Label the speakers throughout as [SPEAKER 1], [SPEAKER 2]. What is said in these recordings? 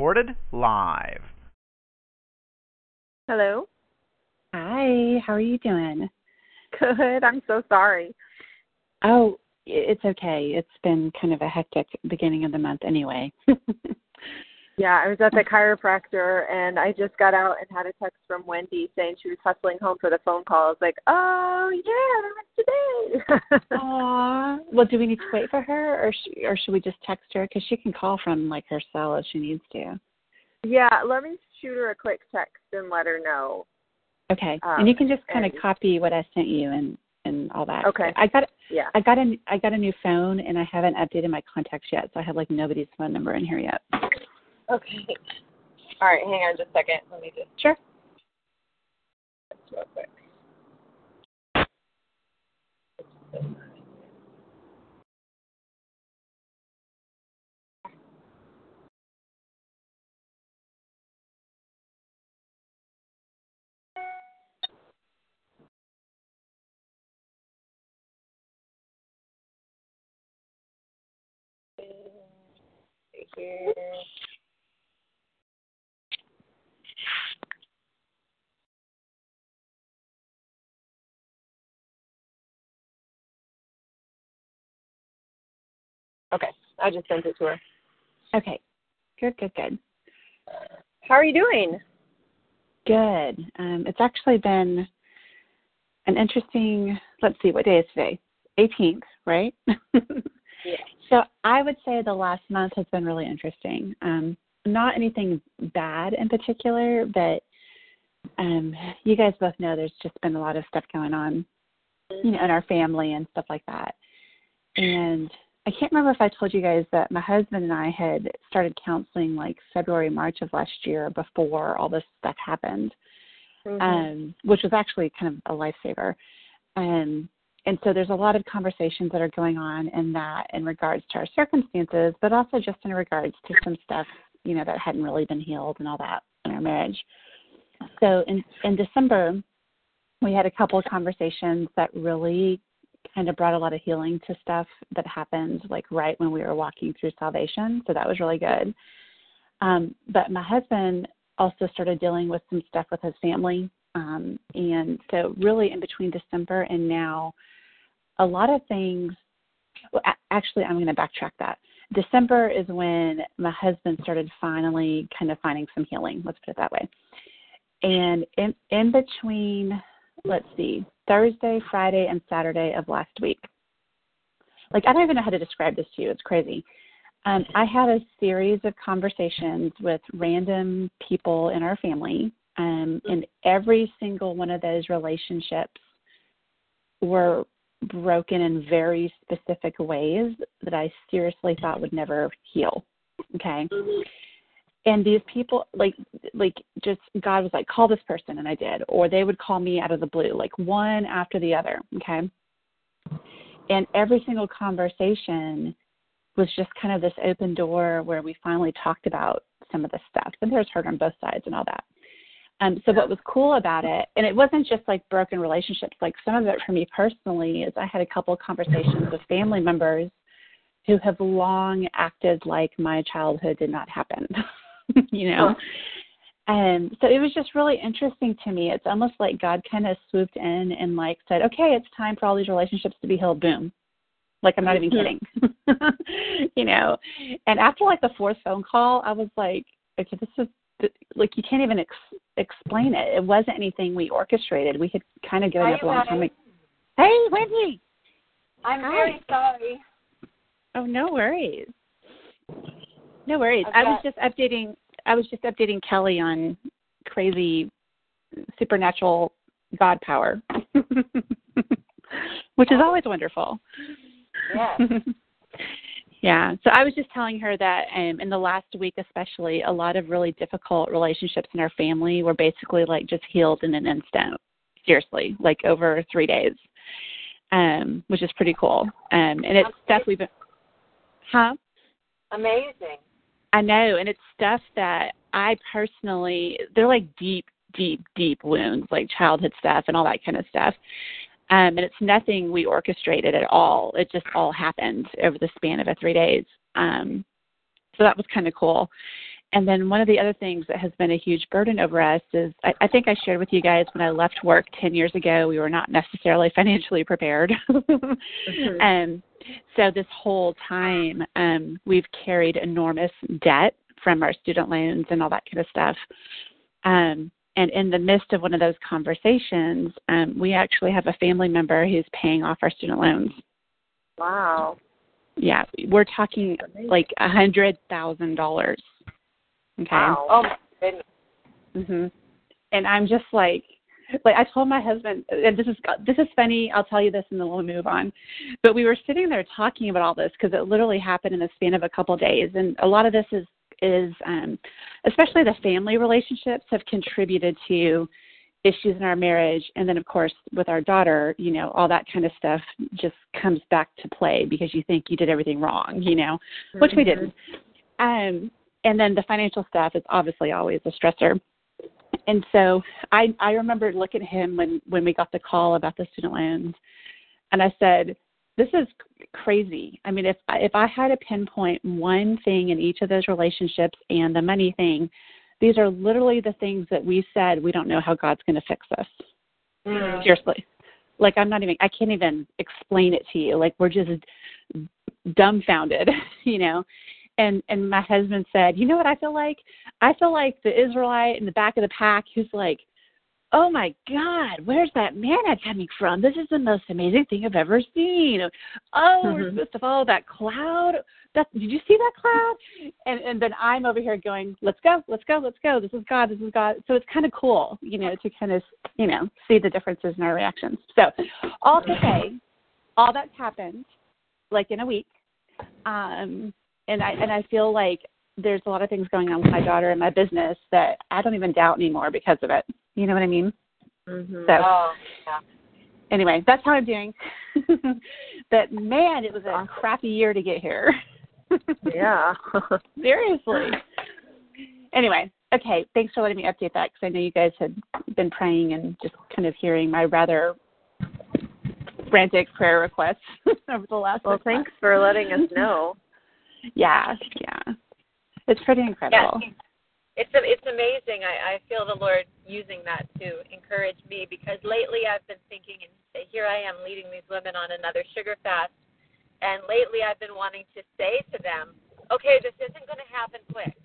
[SPEAKER 1] Recorded live.
[SPEAKER 2] Hello.
[SPEAKER 3] Hi, how are you doing?
[SPEAKER 2] Good. I'm so sorry.
[SPEAKER 3] Oh, it's okay. It's been kind of a hectic beginning of the month anyway.
[SPEAKER 2] yeah, I was at the chiropractor and I just got out and had a text from Wendy saying she was hustling home for the phone call. I was like, oh yeah, that was today.
[SPEAKER 3] Aww. Well, do we need to wait for her, or sh- or should we just text her because she can call from like her cell if she needs to?
[SPEAKER 2] Yeah, let me shoot her a quick text and let her know.
[SPEAKER 3] Okay,
[SPEAKER 2] Um,
[SPEAKER 3] and you can just kind of
[SPEAKER 2] and-
[SPEAKER 3] copy what I sent you and and all that.
[SPEAKER 2] Okay.
[SPEAKER 3] I got
[SPEAKER 2] Yeah.
[SPEAKER 3] I got a I got a new phone and I haven't updated my contacts yet, so I have like nobody's phone number in here yet.
[SPEAKER 2] Okay. All right, hang on just a second. Let me just
[SPEAKER 3] Sure.
[SPEAKER 2] real quick. Here. Okay, I just sent it to her.
[SPEAKER 3] Okay. Good, good, good.
[SPEAKER 2] How are you doing?
[SPEAKER 3] Good. Um, it's actually been an interesting. Let's see, what day is today? 18th, right?
[SPEAKER 2] Yeah.
[SPEAKER 3] So I would say the last month has been really interesting. Um, not anything bad in particular, but um, you guys both know there's just been a lot of stuff going on, you know, in our family and stuff like that. And I can't remember if I told you guys that my husband and I had started counseling like February, March of last year before all this stuff happened,
[SPEAKER 2] Mhm.
[SPEAKER 3] um, which was actually kind of a lifesaver. Um, and so there's a lot of conversations that are going on in that in regards to our circumstances, but also just in regards to some stuff, you know, that hadn't really been healed and all that in our marriage. So in in December, we had a couple of conversations that really kind of brought a lot of healing to stuff that happened like right when we were walking through salvation. So that was really good. Um, but my husband also started dealing with some stuff with his family. Um, and so really in between December and now, a lot of things well, actually I'm going to backtrack that. December is when my husband started finally kind of finding some healing, let's put it that way. And in in between let's see, Thursday, Friday, and Saturday of last week. Like, I don't even know how to describe this to you. It's crazy. Um, I had a series of conversations with random people in our family, um, and every single one of those relationships were broken in very specific ways that I seriously thought would never heal. Okay and these people like like just god was like call this person and i did. Or they would call me out of the blue like one after the other okay? And every single conversation was just kind of this open door where we finally talked about some of the stuff. And there's hurt on both sides and all that. Um so what was cool about it and it wasn't just like broken relationships. Like some of it for me personally is i had a couple of conversations with family members who have long acted like my childhood did not happen you know? And so it was just really interesting to me. It's almost like god kind of swooped in and like said okay it's time for all these relationships to be healed. Boom. Like i'm not even mm-hmm. kidding. You know? And after like the fourth phone call i was like okay this is like you can't even ex- explain it. It wasn't anything we orchestrated. We had kind of given
[SPEAKER 2] Hi,
[SPEAKER 3] up a long time ago. hey wendy!
[SPEAKER 2] I'm
[SPEAKER 3] Hi.
[SPEAKER 2] very sorry.
[SPEAKER 3] Oh, no worries. No worries.
[SPEAKER 2] I've
[SPEAKER 3] I was just updating. I was just updating Kelli on crazy supernatural God power, which is always wonderful.
[SPEAKER 2] Yes.
[SPEAKER 3] yeah. So I was just telling her that um, in the last week, especially, a lot of really difficult relationships in our family were basically like just healed in an instant. Seriously, like over three days, um, which is pretty cool. Um, and it's stuff we've been, huh?
[SPEAKER 2] Amazing.
[SPEAKER 3] I know, and it's stuff that I personally, they're like deep, deep, deep wounds, like childhood stuff and all that kind of stuff. Um, and it's nothing we orchestrated at all. It just all happened over the span of a three days. Um, so that was kind of cool. And then one of the other things that has been a huge burden over us is I, I think I shared with you guys when I left work 10 years ago, we were not necessarily financially prepared. mm-hmm. um, so this whole time, um, we've carried enormous debt from our student loans and all that kind of stuff. Um, and in the midst of one of those conversations, um, we actually have a family member who's paying off our student loans.
[SPEAKER 2] Wow.
[SPEAKER 3] Yeah, we're talking like a hundred thousand dollars. Okay.
[SPEAKER 2] Wow. Oh my goodness.
[SPEAKER 3] Mhm. And I'm just like, like I told my husband, and this is this is funny. I'll tell you this, and then we'll move on. But we were sitting there talking about all this because it literally happened in the span of a couple of days, and a lot of this is is um, especially the family relationships have contributed to issues in our marriage and then of course with our daughter you know all that kind of stuff just comes back to play because you think you did everything wrong you know which we didn't um and then the financial stuff is obviously always a stressor and so i i remember looking at him when when we got the call about the student loans and i said this is crazy. I mean, if if I had to pinpoint one thing in each of those relationships and the money thing, these are literally the things that we said we don't know how God's going to fix this.
[SPEAKER 2] Mm.
[SPEAKER 3] Seriously, like I'm not even I can't even explain it to you. Like we're just dumbfounded, you know. And and my husband said, you know what I feel like? I feel like the Israelite in the back of the pack who's like, oh my God, where's that manna coming from? This is the most amazing thing I've ever seen. Oh, mm-hmm. we're supposed to follow that cloud. That did you see that cloud? And and then I'm over here going, let's go, let's go, let's go. This is God, this is God. So it's kind of cool, you know, to kind of you know see the differences in our reactions. So all to say, all that's happened like in a week, um, and I and I feel like there's a lot of things going on with my daughter and my business that I don't even doubt anymore because of it. You know what I mean?
[SPEAKER 2] Mm-hmm.
[SPEAKER 3] So,
[SPEAKER 2] oh, yeah.
[SPEAKER 3] anyway, that's how I'm doing. but man, it was a crappy year to get here.
[SPEAKER 2] yeah.
[SPEAKER 3] Seriously. Anyway, okay. Thanks for letting me update that because I know you guys had been praying and just kind of hearing my rather frantic prayer requests over the last.
[SPEAKER 2] Well, thanks
[SPEAKER 3] months.
[SPEAKER 2] for letting us know.
[SPEAKER 3] Yeah, yeah. It's pretty incredible.
[SPEAKER 4] Yeah it's it's amazing. I, I feel the Lord using that to encourage me because lately I've been thinking and here I am leading these women on another sugar fast, and lately I've been wanting to say to them, okay, this isn't going to happen quick.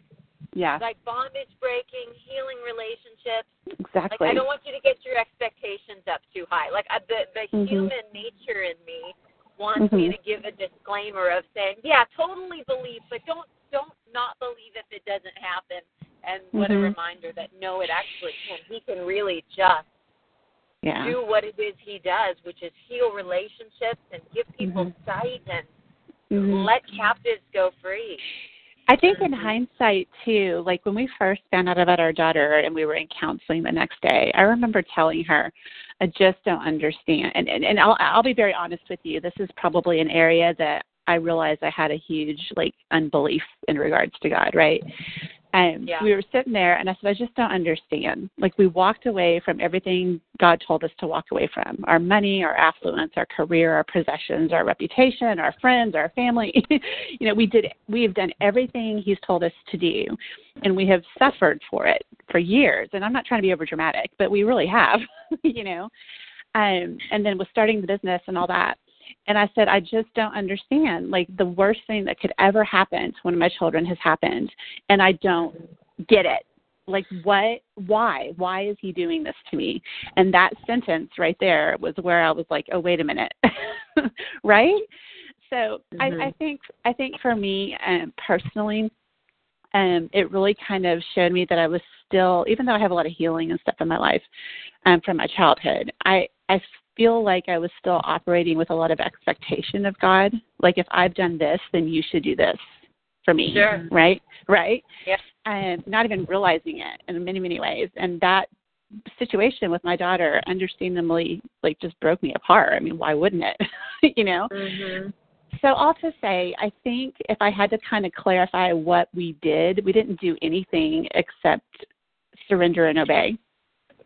[SPEAKER 3] Yeah.
[SPEAKER 4] Like bondage breaking, healing relationships.
[SPEAKER 3] Exactly.
[SPEAKER 4] Like I don't want you to get your expectations up too high. Like uh, the the mm-hmm. human nature in me wants mm-hmm. me to give a disclaimer of saying, yeah, totally believe, but don't don't not believe if it doesn't happen and what
[SPEAKER 3] mm-hmm.
[SPEAKER 4] a reminder that no, it actually can. He can really just
[SPEAKER 3] yeah.
[SPEAKER 4] do what it is he does, which is heal relationships and give people
[SPEAKER 3] mm-hmm.
[SPEAKER 4] sight and
[SPEAKER 3] mm-hmm.
[SPEAKER 4] let captives go free.
[SPEAKER 3] I think in hindsight too, like when we first found out about our daughter and we were in counseling the next day, I remember telling her, I just don't understand. And and, and I'll I'll be very honest with you. This is probably an area that I realized I had a huge like unbelief in regards to God, right? And
[SPEAKER 4] yeah.
[SPEAKER 3] we were sitting there, and I said, I just don't understand. Like, we walked away from everything God told us to walk away from our money, our affluence, our career, our possessions, our reputation, our friends, our family. you know, we did, we have done everything He's told us to do, and we have suffered for it for years. And I'm not trying to be over dramatic, but we really have, you know. Um, and then with starting the business and all that, and I said, I just don't understand. Like the worst thing that could ever happen to one of my children has happened, and I don't get it. Like what? Why? Why is he doing this to me? And that sentence right there was where I was like, oh wait a minute, right? So mm-hmm. I, I think I think for me um, personally, um, it really kind of showed me that I was still, even though I have a lot of healing and stuff in my life um, from my childhood, I I feel like I was still operating with a lot of expectation of God. Like if I've done this, then you should do this for me.
[SPEAKER 4] Sure.
[SPEAKER 3] Right? Right?
[SPEAKER 4] Yeah.
[SPEAKER 3] And not even realizing it in many, many ways. And that situation with my daughter understandably like just broke me apart. I mean, why wouldn't it? you know?
[SPEAKER 4] Mhm.
[SPEAKER 3] So all to say, I think if I had to kind of clarify what we did, we didn't do anything except surrender and obey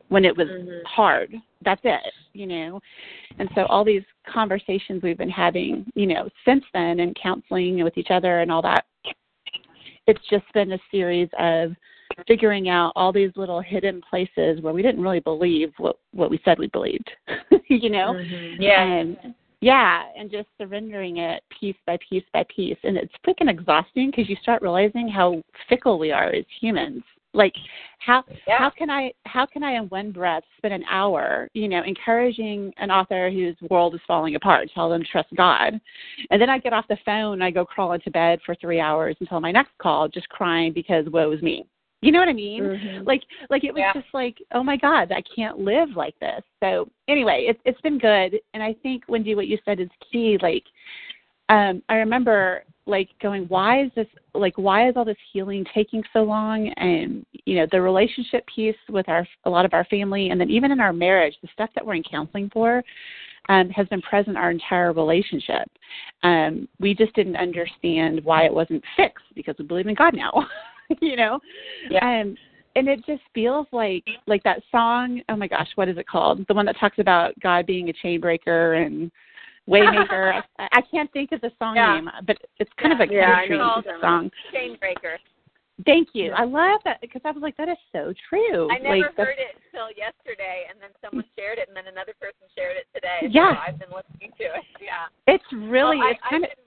[SPEAKER 3] when it was
[SPEAKER 4] Mhm.
[SPEAKER 3] hard. That's it, you know. And so all these conversations we've been having, you know, since then and counseling with each other and all that, it's just been a series of figuring out all these little hidden places where we didn't really believe what what we said we believed. you know?
[SPEAKER 4] Mhm. Yeah.
[SPEAKER 3] And yeah, and just surrendering it piece by piece by piece. And it's freaking exhausting because you start realizing how fickle we are as humans. Like how
[SPEAKER 4] Yeah.
[SPEAKER 3] how can I how can I in one breath spend an hour, you know, encouraging an author whose world is falling apart, tell them to trust God. And then I get off the phone and I go crawl into bed for three hours until my next call, just crying because woe is me. You know what I mean?
[SPEAKER 4] Mhm.
[SPEAKER 3] like like it was
[SPEAKER 4] Yeah.
[SPEAKER 3] just like oh my god i can't live like this so anyway it's it's been good and i think wendy what you said is key like um i remember like going why is this like why is all this healing taking so long and you know the relationship piece with our a lot of our family and then even in our marriage the stuff that we're in counseling for um, has been present our entire relationship. Um, we just didn't understand why it wasn't fixed because we believe in God now, you know.
[SPEAKER 4] Yeah.
[SPEAKER 3] Um, and it just feels like like that song. Oh my gosh, what is it called? The one that talks about God being a chain breaker and waymaker. I, I can't think of the song
[SPEAKER 4] Yeah.
[SPEAKER 3] name, but it's kind of a
[SPEAKER 2] Yeah, I
[SPEAKER 3] country
[SPEAKER 2] you're
[SPEAKER 3] song.
[SPEAKER 4] Chain breaker.
[SPEAKER 3] Thank you. I love that because I was like, that is so true.
[SPEAKER 4] I never
[SPEAKER 3] like,
[SPEAKER 4] heard it until yesterday, and then someone shared it, and then another person shared it today.
[SPEAKER 3] Yeah.
[SPEAKER 4] So I've been listening to it. Yeah.
[SPEAKER 3] It's really
[SPEAKER 4] Well, I-
[SPEAKER 3] it's kind of.
[SPEAKER 4] Been-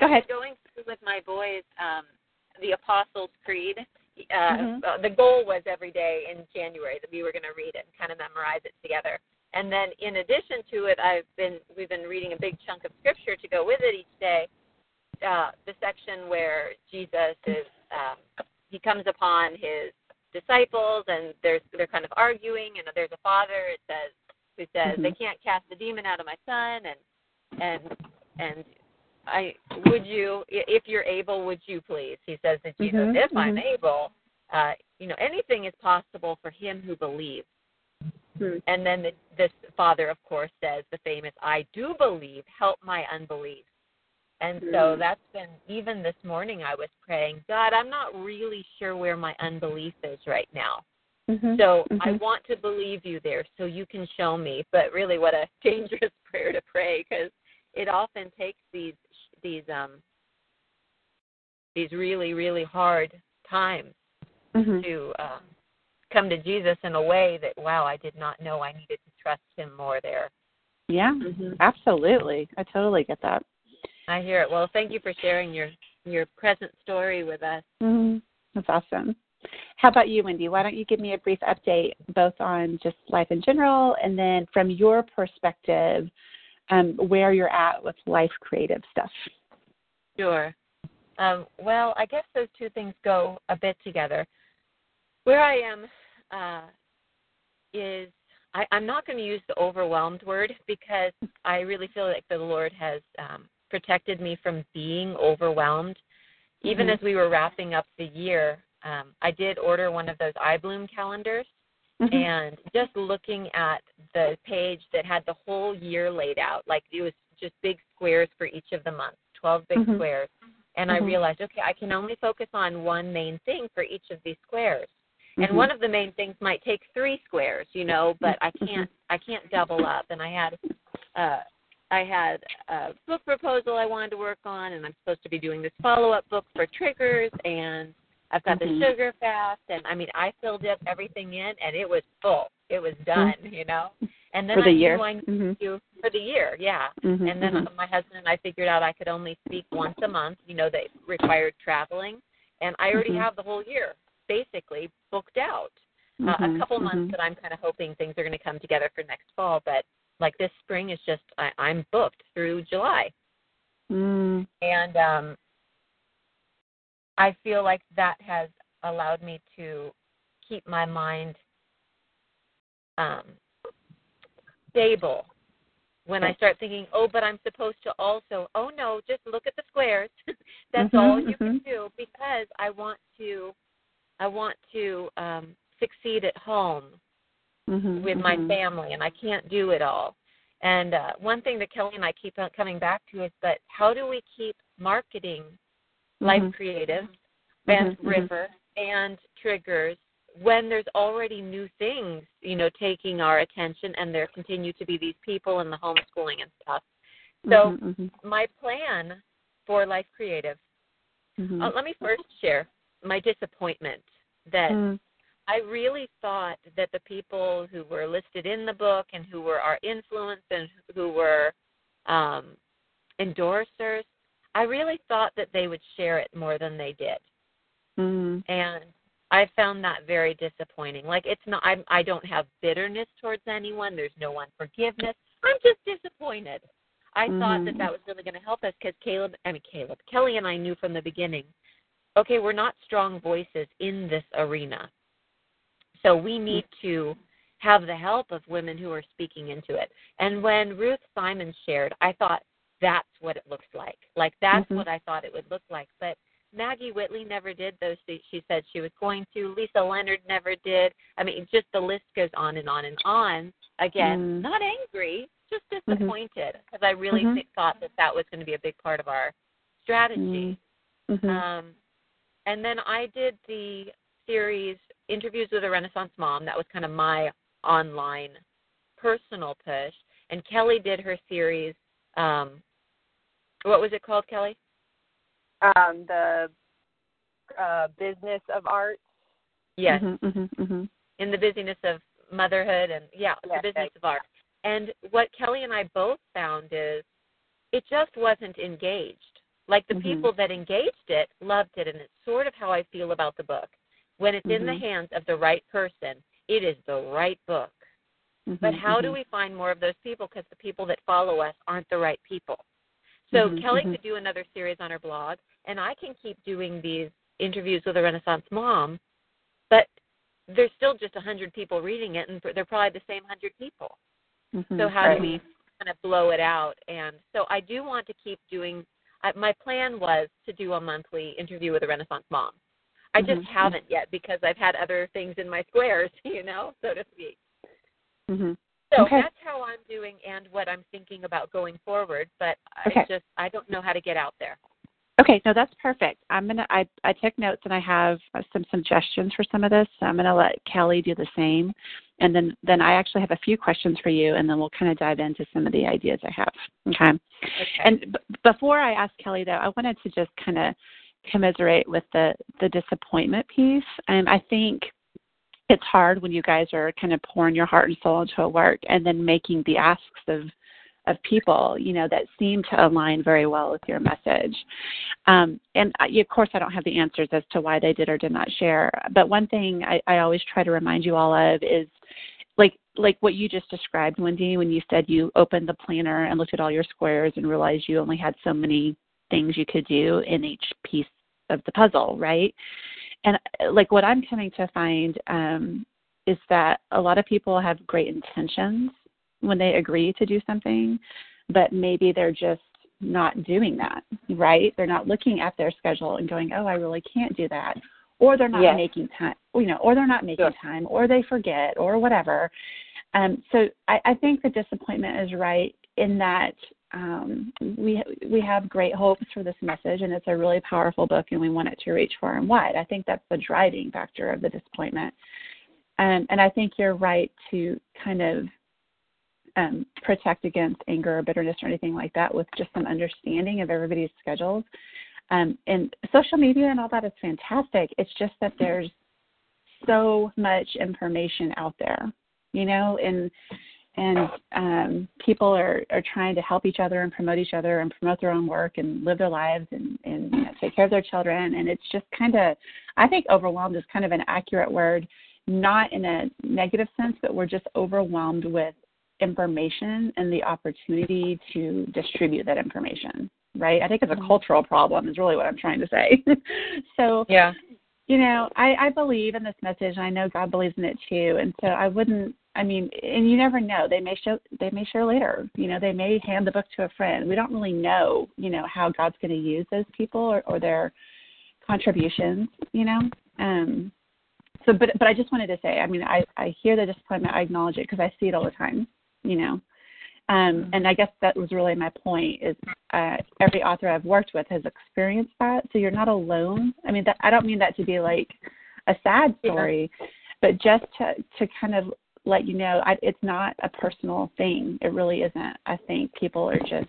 [SPEAKER 3] Go ahead.
[SPEAKER 4] Going through with my boys um, the Apostles' Creed. Uh,
[SPEAKER 3] Mhm.
[SPEAKER 4] uh, the goal was every day in January that we were going to read it and kind of memorize it together. And then in addition to it, I've been we've been reading a big chunk of scripture to go with it each day. Uh, the section where Jesus is um, he comes upon his disciples and there's they're kind of arguing and there's a father it says who says
[SPEAKER 3] Mhm.
[SPEAKER 4] they can't cast the demon out of my son and and and I would you if you're able would you please he says to Jesus
[SPEAKER 3] Mhm,
[SPEAKER 4] if I'm
[SPEAKER 3] mhm.
[SPEAKER 4] able uh you know anything is possible for him who believes
[SPEAKER 2] Hmm.
[SPEAKER 4] and then the, this father of course says the famous I do believe help my unbelief and so
[SPEAKER 2] Hmm.
[SPEAKER 4] that's been even this morning I was praying God I'm not really sure where my unbelief is right now
[SPEAKER 3] Mhm.
[SPEAKER 4] so I
[SPEAKER 3] Mhm.
[SPEAKER 4] want to believe you there so you can show me. But really, what a dangerous prayer to pray because it often takes these these um these really really hard times
[SPEAKER 3] Mhm.
[SPEAKER 4] to um, come to Jesus in a way that wow I did not know I needed to trust Him more there.
[SPEAKER 3] Yeah,
[SPEAKER 2] Mhm.
[SPEAKER 3] absolutely. I totally get that.
[SPEAKER 4] I hear it. Well, thank you for sharing your your present story with us.
[SPEAKER 3] hmm That's awesome. How about you, Wendy? Why don't you give me a brief update both on just life in general and then from your perspective, um, where you're at with life creative stuff?
[SPEAKER 4] Sure. Um, well, I guess those two things go a bit together. Where I am uh, is I, I'm not going to use the overwhelmed word because I really feel like the Lord has um, protected me from being overwhelmed. Even
[SPEAKER 3] Mhm.
[SPEAKER 4] as we were wrapping up the year, um, I did order one of those iBloom calendars,
[SPEAKER 3] Mhm.
[SPEAKER 4] and just looking at the page that had the whole year laid out, like it was just big squares for each of the months, 12 big
[SPEAKER 3] Mhm.
[SPEAKER 4] squares. And I
[SPEAKER 3] Mhm.
[SPEAKER 4] realized, okay, I can only focus on one main thing for each of these squares. And one of the main things might take three squares, you know, but I can't I can't double up. And I had uh I had a book proposal I wanted to work on and I'm supposed to be doing this follow up book for triggers and I've got
[SPEAKER 3] Mhm.
[SPEAKER 4] the sugar fast and I mean I filled up everything in and it was full. It was done, you know. And then
[SPEAKER 3] Mm-hmm. For the
[SPEAKER 4] I
[SPEAKER 3] year.
[SPEAKER 4] I
[SPEAKER 3] Mhm.
[SPEAKER 4] to for the year, yeah.
[SPEAKER 3] Mhm.
[SPEAKER 4] And then
[SPEAKER 3] Mhm.
[SPEAKER 4] my husband and I figured out I could only speak once a month. You know, they required traveling, and I already
[SPEAKER 3] Mhm.
[SPEAKER 4] have the whole year basically booked out. Uh,
[SPEAKER 3] Mhm.
[SPEAKER 4] a couple
[SPEAKER 3] Mhm.
[SPEAKER 4] months that I'm kind of hoping things are going to come together for next fall, but like this spring is just I, I'm booked through July,
[SPEAKER 3] Mm.
[SPEAKER 4] and um, I feel like that has allowed me to keep my mind um, stable when I start thinking, oh, but I'm supposed to also, oh no, just look at the squares. That's
[SPEAKER 3] Mhm,
[SPEAKER 4] all you can
[SPEAKER 3] mhm.
[SPEAKER 4] do because I want to, I want to um, succeed at home
[SPEAKER 3] Mhm,
[SPEAKER 4] with my
[SPEAKER 3] mhm.
[SPEAKER 4] family, and I can't do it all. And uh, one thing that Kelli and I keep on coming back to is that how do we keep marketing Life
[SPEAKER 3] Mhm.
[SPEAKER 4] Creative and
[SPEAKER 3] Mhm, mhm.
[SPEAKER 4] River and Triggers when there's already new things, you know, taking our attention, and there continue to be these people and the homeschooling and stuff. So my plan for Life Creative. Uh, let me first share my disappointment that
[SPEAKER 3] Mm,
[SPEAKER 4] I really thought that the people who were listed in the book and who were our influence and who were um, endorsers, I really thought that they would share it more than they did,
[SPEAKER 3] mm,
[SPEAKER 4] and I found that very disappointing. Like it's not, I'm, I don't have bitterness towards anyone. There's no unforgiveness. I'm just disappointed. I thought that
[SPEAKER 3] Mhm.
[SPEAKER 4] that was really going to help us because Caleb, I mean Caleb, Kelli and I knew from the beginning. Okay, we're not strong voices in this arena. So we need to have the help of women who are speaking into it. And when Ruth Simon shared, I thought that's what it looks like. Like that's
[SPEAKER 3] Mhm.
[SPEAKER 4] what I thought it would look like. But Maggie Whitley never did those things. She said she was going to. Lisa Leonard never did. I mean, just the list goes on and on and on. Again,
[SPEAKER 3] Mm.
[SPEAKER 4] not angry, just disappointed because I really
[SPEAKER 3] Mhm.
[SPEAKER 4] th- thought that that was going to be a big part of our strategy.
[SPEAKER 3] Mhm.
[SPEAKER 4] Um, and then I did the series Interviews with a Renaissance Mom. That was kind of my online personal push. And Kelli did her series. Um, what was it called, Kelli?
[SPEAKER 2] Um, the uh, business of art.
[SPEAKER 4] Yes,
[SPEAKER 3] Mhm, mhm, mhm.
[SPEAKER 4] in the busyness of motherhood and yeah,
[SPEAKER 2] Yes,
[SPEAKER 4] the business of art. And what Kelli and I both found is it just wasn't engaged. Like the
[SPEAKER 3] Mhm.
[SPEAKER 4] people that engaged it loved it, and it's sort of how I feel about the book. When it's in the
[SPEAKER 3] Mhm.
[SPEAKER 4] hands of the right person, it is the right book. But
[SPEAKER 3] Mhm,
[SPEAKER 4] how do
[SPEAKER 3] mhm.
[SPEAKER 4] we find more of those people? Because the people that follow us aren't the right people. So
[SPEAKER 3] Mhm, Kelli
[SPEAKER 4] could do another series on her blog, and I can keep doing these interviews with a Renaissance mom, but there's still just a hundred people reading it, and they're probably the same hundred people. So how
[SPEAKER 3] right.
[SPEAKER 4] do we kind of blow it out? And so I do want to keep doing. I, my plan was to do a monthly interview with a Renaissance mom. I just
[SPEAKER 3] Mhm.
[SPEAKER 4] haven't yet because I've had other things in my squares, you know, so to speak.
[SPEAKER 3] Mhm.
[SPEAKER 4] So
[SPEAKER 3] Okay.
[SPEAKER 4] that's how I'm doing and what I'm thinking about going forward. But
[SPEAKER 3] Okay.
[SPEAKER 4] I just I don't know how to get out there.
[SPEAKER 3] Okay, no, that's perfect. I'm gonna. I I took notes and I have uh, some suggestions for some of this. So I'm gonna let Kelli do the same, and then then I actually have a few questions for you, and then we'll kind of dive into some of the ideas I have. Okay.
[SPEAKER 4] Okay.
[SPEAKER 3] And b- before I ask Kelli, though, I wanted to just kind of commiserate with the the disappointment piece. And I think it's hard when you guys are kind of pouring your heart and soul into a work, and then making the asks of of people, you know, that seem to align very well with your message. Um, and I, of course, I don't have the answers as to why they did or did not share. But one thing I, I always try to remind you all of is like like what you just described, Wendy, when you said you opened the planner and looked at all your squares and realized you only had so many things you could do in each piece of the puzzle, right? And uh, like what I'm coming to find um, is that a lot of people have great intentions when they agree to do something, but maybe they're just not doing that, right? They're not looking at their schedule and going, "Oh, I really can't do that." Or they're not
[SPEAKER 2] Yes.
[SPEAKER 3] making time, you know, or they're not making
[SPEAKER 2] Sure.
[SPEAKER 3] time, or they forget, or whatever. Um, so I, I think the disappointment is right in that um, we we have great hopes for this message, and it's a really powerful book, and we want it to reach far and wide. I think that's the driving factor of the disappointment. Um, and I think you're right to kind of um, protect against anger or bitterness or anything like that with just some understanding of everybody's schedules. Um, and social media and all that is fantastic. It's just that there's so much information out there, you know, and and um, people are, are trying to help each other and promote each other and promote their own work and live their lives and, and you know, take care of their children. And it's just kind of, I think overwhelmed is kind of an accurate word, not in a negative sense, but we're just overwhelmed with information and the opportunity to distribute that information, right? I think it's a cultural problem, is really what I'm trying to say. so,
[SPEAKER 4] Yeah.
[SPEAKER 3] you know, I, I believe in this message, and I know God believes in it too. And so I wouldn't I mean, and you never know. They may show they may share later. You know, they may hand the book to a friend. We don't really know, you know, how God's going to use those people or, or their contributions. You know, um, so but but I just wanted to say, I mean, I I hear the disappointment. I acknowledge it because I see it all the time. You know, um, and I guess that was really my point. Is uh, every author I've worked with has experienced that, so you're not alone. I mean, that, I don't mean that to be like a sad story, yeah. but just to to kind of let you know I, it's not a personal thing. It really isn't. I think people are just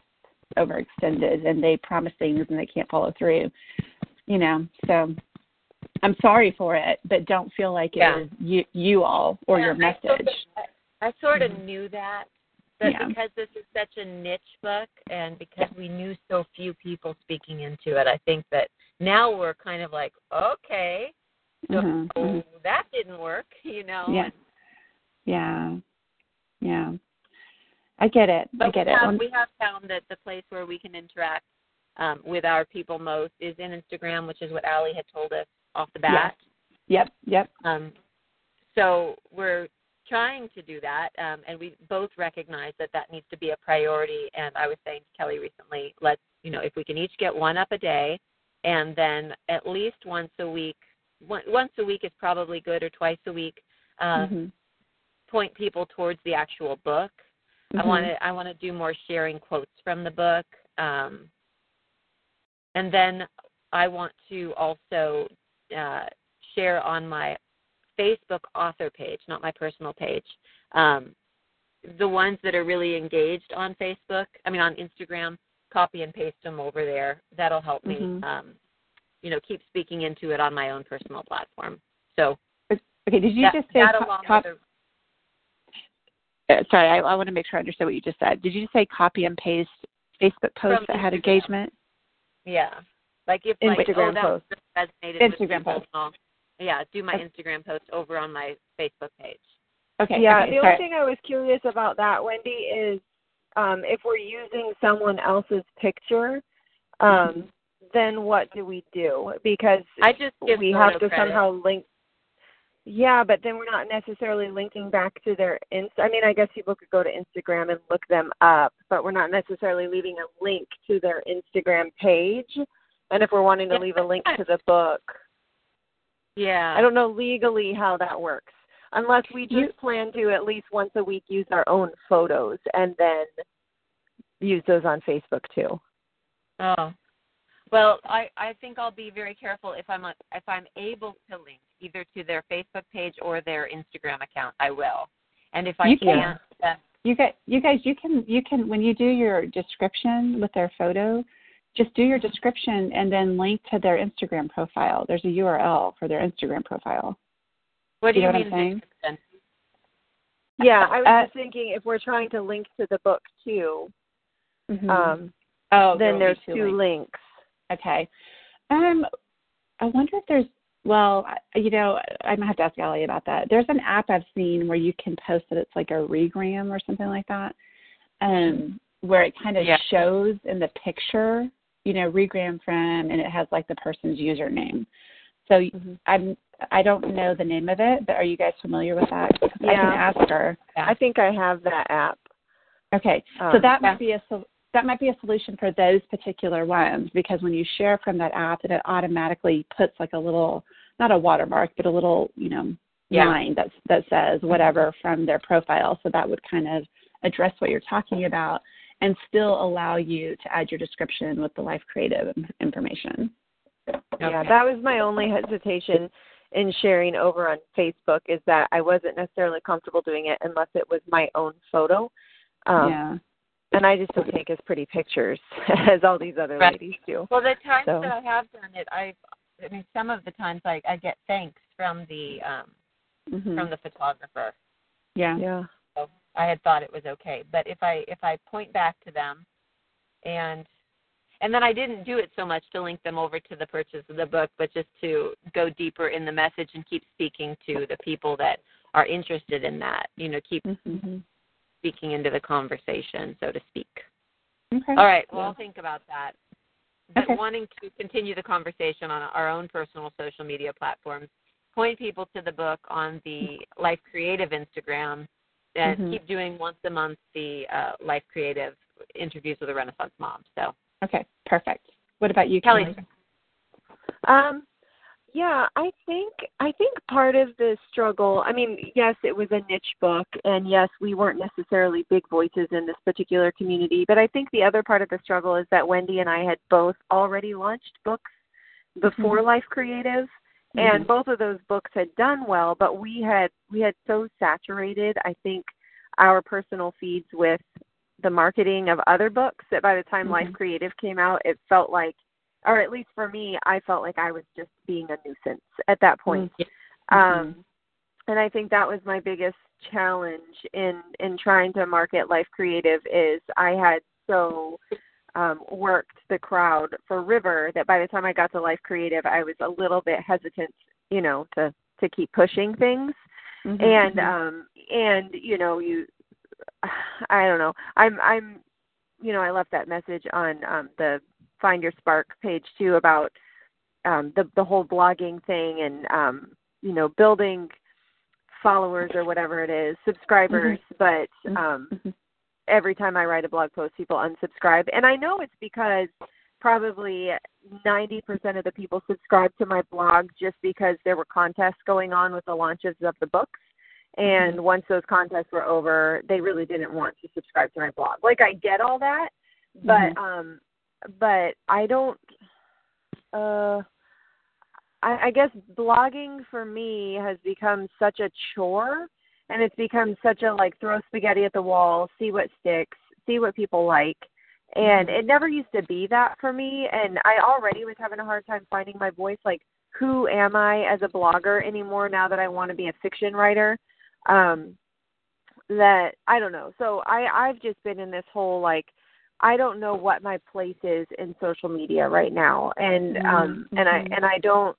[SPEAKER 3] overextended and they promise things and they can't follow through. You know, so I'm sorry for it, but don't feel like
[SPEAKER 4] yeah.
[SPEAKER 3] it is you you all or
[SPEAKER 4] yeah,
[SPEAKER 3] your message.
[SPEAKER 4] I sort of, I, I sort of
[SPEAKER 3] Mhm.
[SPEAKER 4] knew that, but
[SPEAKER 3] Yeah.
[SPEAKER 4] because this is such a niche book and because we knew so few people speaking into it, I think that now we're kind of like, okay, so
[SPEAKER 3] Mhm, mhm.
[SPEAKER 4] that didn't work, you know.
[SPEAKER 3] Yeah. Yeah. Yeah. I get it. I get
[SPEAKER 4] we
[SPEAKER 3] it.
[SPEAKER 4] have,
[SPEAKER 3] Um,
[SPEAKER 4] we have found that the place where we can interact um, with our people most is in Instagram, which is what Allie had told us off the bat. Yes.
[SPEAKER 3] Yep. Yep.
[SPEAKER 4] Um, so we're trying to do that, um, and we both recognize that that needs to be a priority. And I was saying to Kelli recently, let's you know if we can each get one up a day, and then at least once a week. One, once a week is probably good, or twice a week. Um,
[SPEAKER 3] Mhm.
[SPEAKER 4] Point people towards the actual book. I
[SPEAKER 3] Mhm.
[SPEAKER 4] want to I want to do more sharing quotes from the book, um, and then I want to also uh, share on my Facebook author page, not my personal page, um, the ones that are really engaged on Facebook. I mean on Instagram, copy and paste them over there. That'll help me,
[SPEAKER 3] Mhm.
[SPEAKER 4] um, you know, keep speaking into it on my own personal platform. So
[SPEAKER 3] Okay. Did you
[SPEAKER 4] that,
[SPEAKER 3] just say co- cop- uh, sorry, I, I want to make sure I understand what you just said. Did you just say copy and paste Facebook posts
[SPEAKER 4] From
[SPEAKER 3] that had engagement?
[SPEAKER 4] Yeah. Like if like
[SPEAKER 2] Instagram
[SPEAKER 4] oh that
[SPEAKER 2] post.
[SPEAKER 4] resonated
[SPEAKER 3] Instagram
[SPEAKER 4] with people,
[SPEAKER 3] post.
[SPEAKER 4] I'll- Yeah, do my Instagram post over on my Facebook page.
[SPEAKER 3] Okay.
[SPEAKER 2] yeah,
[SPEAKER 3] okay,
[SPEAKER 2] the
[SPEAKER 3] sorry.
[SPEAKER 2] only thing I was curious about that, Wendy, is um, if we're using someone else's picture, um, then what do we do? Because
[SPEAKER 4] I just give
[SPEAKER 2] we have to
[SPEAKER 4] credit.
[SPEAKER 2] somehow link. Yeah, but then we're not necessarily linking back to their inst. I mean, I guess people could go to Instagram and look them up, but we're not necessarily leaving a link to their Instagram page. And if we're wanting to leave a link to the book,
[SPEAKER 4] Yeah.
[SPEAKER 2] I don't know legally how that works. Unless we just
[SPEAKER 3] You-
[SPEAKER 2] plan to at least once a week use our own photos and then use those on Facebook too.
[SPEAKER 4] Oh. Well, I I think I'll be very careful if I'm if I'm able to link either to their Facebook page or their Instagram account. I will. And if I
[SPEAKER 3] You can.
[SPEAKER 4] can't, then
[SPEAKER 3] You guys, you guys, you can, you can, when you do your description with their photo, just do your description and then link to their Instagram profile. There's a URL for their Instagram profile.
[SPEAKER 4] what do
[SPEAKER 3] You
[SPEAKER 4] you,
[SPEAKER 3] know what
[SPEAKER 4] mean?
[SPEAKER 3] I'm saying?
[SPEAKER 2] Yeah, I was
[SPEAKER 3] Uh,
[SPEAKER 2] just thinking if we're trying to link to the book too,
[SPEAKER 3] Mhm.
[SPEAKER 2] um,
[SPEAKER 3] oh,
[SPEAKER 2] then
[SPEAKER 3] will
[SPEAKER 2] there's
[SPEAKER 3] two
[SPEAKER 2] two
[SPEAKER 3] links.
[SPEAKER 2] links.
[SPEAKER 3] Okay. Um, I wonder if there's. Well, you know, I might have to ask Allie about that. There's an app I've seen where you can post that it's like a regram or something like that, um, where it kind of
[SPEAKER 4] Yeah.
[SPEAKER 3] shows in the picture, you know, regram from, and it has like the person's username. So
[SPEAKER 2] Mhm.
[SPEAKER 3] I'm. I don't know the name of it, but are you guys familiar with that? 'Cause I
[SPEAKER 2] Yeah.
[SPEAKER 3] can ask her.
[SPEAKER 2] I think I have that app.
[SPEAKER 3] Okay, so
[SPEAKER 2] Um,
[SPEAKER 3] that
[SPEAKER 4] yeah.
[SPEAKER 3] might be a that might be a solution for those particular ones because when you share from that app, it automatically puts like a little not a watermark, but a little you know
[SPEAKER 4] Yeah.
[SPEAKER 3] line that that says whatever from their profile. So that would kind of address what you're talking about and still allow you to add your description with the life creative in- information.
[SPEAKER 2] Yeah, that was my only hesitation in sharing over on Facebook is that I wasn't necessarily comfortable doing it unless it was my own photo. Um,
[SPEAKER 3] yeah.
[SPEAKER 2] And I just don't take as pretty pictures as all these other
[SPEAKER 4] Right.
[SPEAKER 2] ladies do.
[SPEAKER 4] Well, the times
[SPEAKER 2] So-
[SPEAKER 4] that I have done it, I've I mean, some of the times I I get thanks from the um
[SPEAKER 3] Mhm.
[SPEAKER 4] from the photographer.
[SPEAKER 3] yeah.
[SPEAKER 2] Yeah.
[SPEAKER 4] I had thought it was okay. But if I if I point back to them and and then I didn't do it so much to link them over to the purchase of the book, but just to go deeper in the message and keep speaking to the people that are interested in that. You know, keep
[SPEAKER 3] Mhm.
[SPEAKER 4] speaking into the conversation, so to speak.
[SPEAKER 3] Okay.
[SPEAKER 4] All right. Well, I'll think about that. But
[SPEAKER 3] Okay.
[SPEAKER 4] wanting to continue the conversation on our own personal social media platforms, point people to the book on the Life Creative Instagram, and
[SPEAKER 3] Mhm.
[SPEAKER 4] keep doing once a month the uh, Life Creative interviews with a Renaissance mom. So
[SPEAKER 3] Okay, perfect. What about you,
[SPEAKER 4] Kelli?
[SPEAKER 3] Kelli?
[SPEAKER 2] Um, yeah, I think I think part of the struggle. I mean, yes, it was a niche book, and yes, we weren't necessarily big voices in this particular community. But I think the other part of the struggle is that Wendy and I had both already launched books before
[SPEAKER 3] Mhm.
[SPEAKER 2] Life Creative, and
[SPEAKER 3] Mhm.
[SPEAKER 2] both of those books had done well. But we had we had so saturated, I think, our personal feeds with the marketing of other books that by the time Life
[SPEAKER 3] Mhm.
[SPEAKER 2] Creative came out, it felt like or at least for me, I felt like I was just being a nuisance at that point.
[SPEAKER 3] Mhm.
[SPEAKER 2] Um, and I think that was my biggest challenge in in trying to market Life Creative is I had so um, worked the crowd for River that by the time I got to Life Creative, I was a little bit hesitant, you know, to to keep pushing things
[SPEAKER 3] Mhm,
[SPEAKER 2] and
[SPEAKER 3] mhm.
[SPEAKER 2] um and you know you i don't know i'm i'm you know i left that message on um the find your spark page too about um the the whole blogging thing and um you know building followers or whatever it is subscribers but
[SPEAKER 3] Mhm.
[SPEAKER 2] um
[SPEAKER 3] Mhm.
[SPEAKER 2] Every time i write a blog post people unsubscribe and i know it's because probably 90% of the people subscribed to my blog just because there were contests going on with the launches of the books. And
[SPEAKER 3] Mm-hmm.
[SPEAKER 2] once those contests were over, they really didn't want to subscribe to my blog. Like I get all that, but
[SPEAKER 3] Mhm.
[SPEAKER 2] um but I don't uh I, I guess blogging for me has become such a chore and it's become such a like throw spaghetti at the wall, see what sticks, see what people like. And it never used to be that for me and I already was having a hard time finding my voice like who am I as a blogger anymore now that I want to be a fiction writer? Um that I don't know. So I I've just been in this whole like I don't know what my place is in social media right now. And um and I
[SPEAKER 3] Mhm.
[SPEAKER 2] and I don't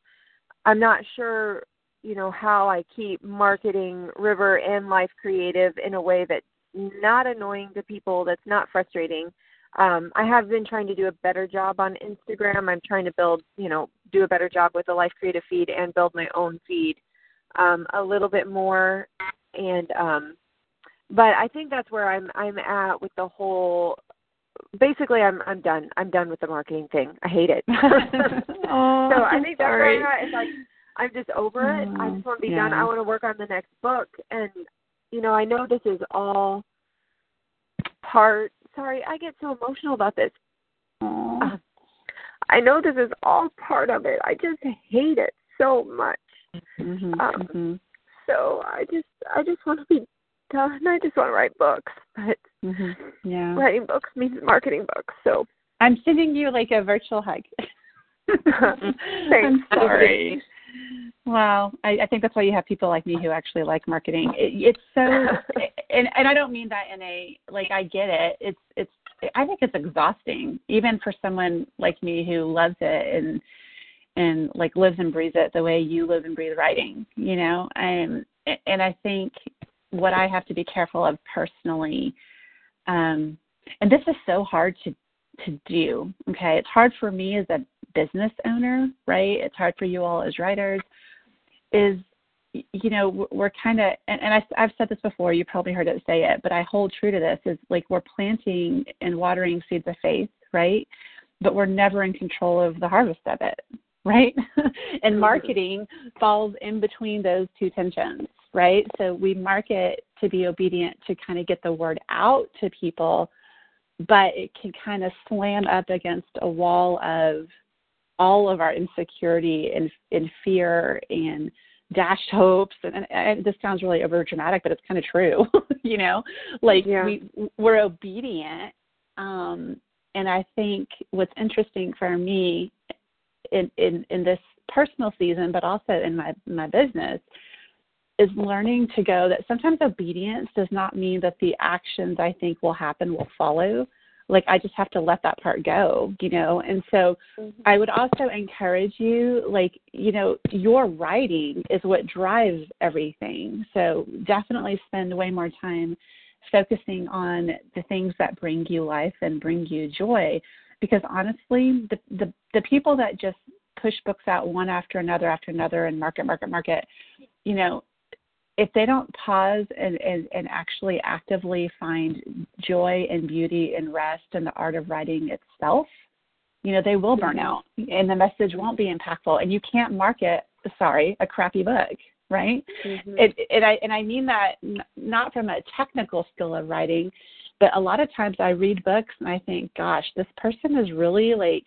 [SPEAKER 2] I'm not sure, you know, how I keep marketing River and Life Creative in a way that's not annoying to people, that's not frustrating. Um, I have been trying to do a better job on Instagram. I'm trying to build, you know, do a better job with the Life Creative feed and build my own feed um, a little bit more. And um, but I think that's where I'm I'm at with the whole. Basically, I'm I'm done. I'm done with the marketing thing. I hate it.
[SPEAKER 3] oh,
[SPEAKER 2] so I think that's where I'm at. It's like I'm just over it. I
[SPEAKER 3] Mm,
[SPEAKER 2] just want to be done. I want to work on the next book, and you know, I know this is all part. Sorry, I get so emotional about this. Uh, I know this is all part of it. I just hate it so much.
[SPEAKER 3] Mhm,
[SPEAKER 2] um,
[SPEAKER 3] mhm,
[SPEAKER 2] So I just I just want to be done. I just want to write books, but
[SPEAKER 3] mhm. Yeah.
[SPEAKER 2] writing books means marketing books. So
[SPEAKER 3] I'm sending you like a virtual hug. I'm
[SPEAKER 2] Thanks.
[SPEAKER 3] sorry. Wow, I, I think that's why you have people like me who actually like marketing. It, it's so, and and I don't mean that in a like I get it. It's it's I think it's exhausting, even for someone like me who loves it and and like lives and breathes it the way you live and breathe writing. You know, and and I think what I have to be careful of personally, um, and this is so hard to to do. Okay, it's hard for me as a business owner, right? It's hard for you all as writers. Is you know we're kind of and, and I, I've said this before. You probably heard it say it, but I hold true to this. Is like we're planting and watering seeds of faith, right? But we're never in control of the harvest of it, right? and mm-hmm. marketing falls in between those two tensions, right? So we market to be obedient to kind of get the word out to people, but it can kind of slam up against a wall of all of our insecurity and, and fear and dashed hopes. And, and, and this sounds really over dramatic but it's kind of true you know? Like
[SPEAKER 2] Yeah.
[SPEAKER 3] we we're obedient um and i think what's interesting for me in in in this personal season but also in my my business is learning to go that sometimes obedience does not mean that the actions i think will happen will follow like i just have to let that part go you know? And so mm-hmm. i would also encourage you like you know your writing is what drives everything. So definitely spend way more time focusing on the things that bring you life and bring you joy. Because honestly the the, the people that just push books out one after another after another and market market market you know if they don't pause and, and, and actually actively find joy and beauty and rest in the art of writing itself, you know, they will burn out and the message won't be impactful. And you can't market, sorry, a crappy book, right? Mm-hmm. It, and I and I mean that not from a technical skill of writing, but a lot of times I read books and I think, gosh, this person is really like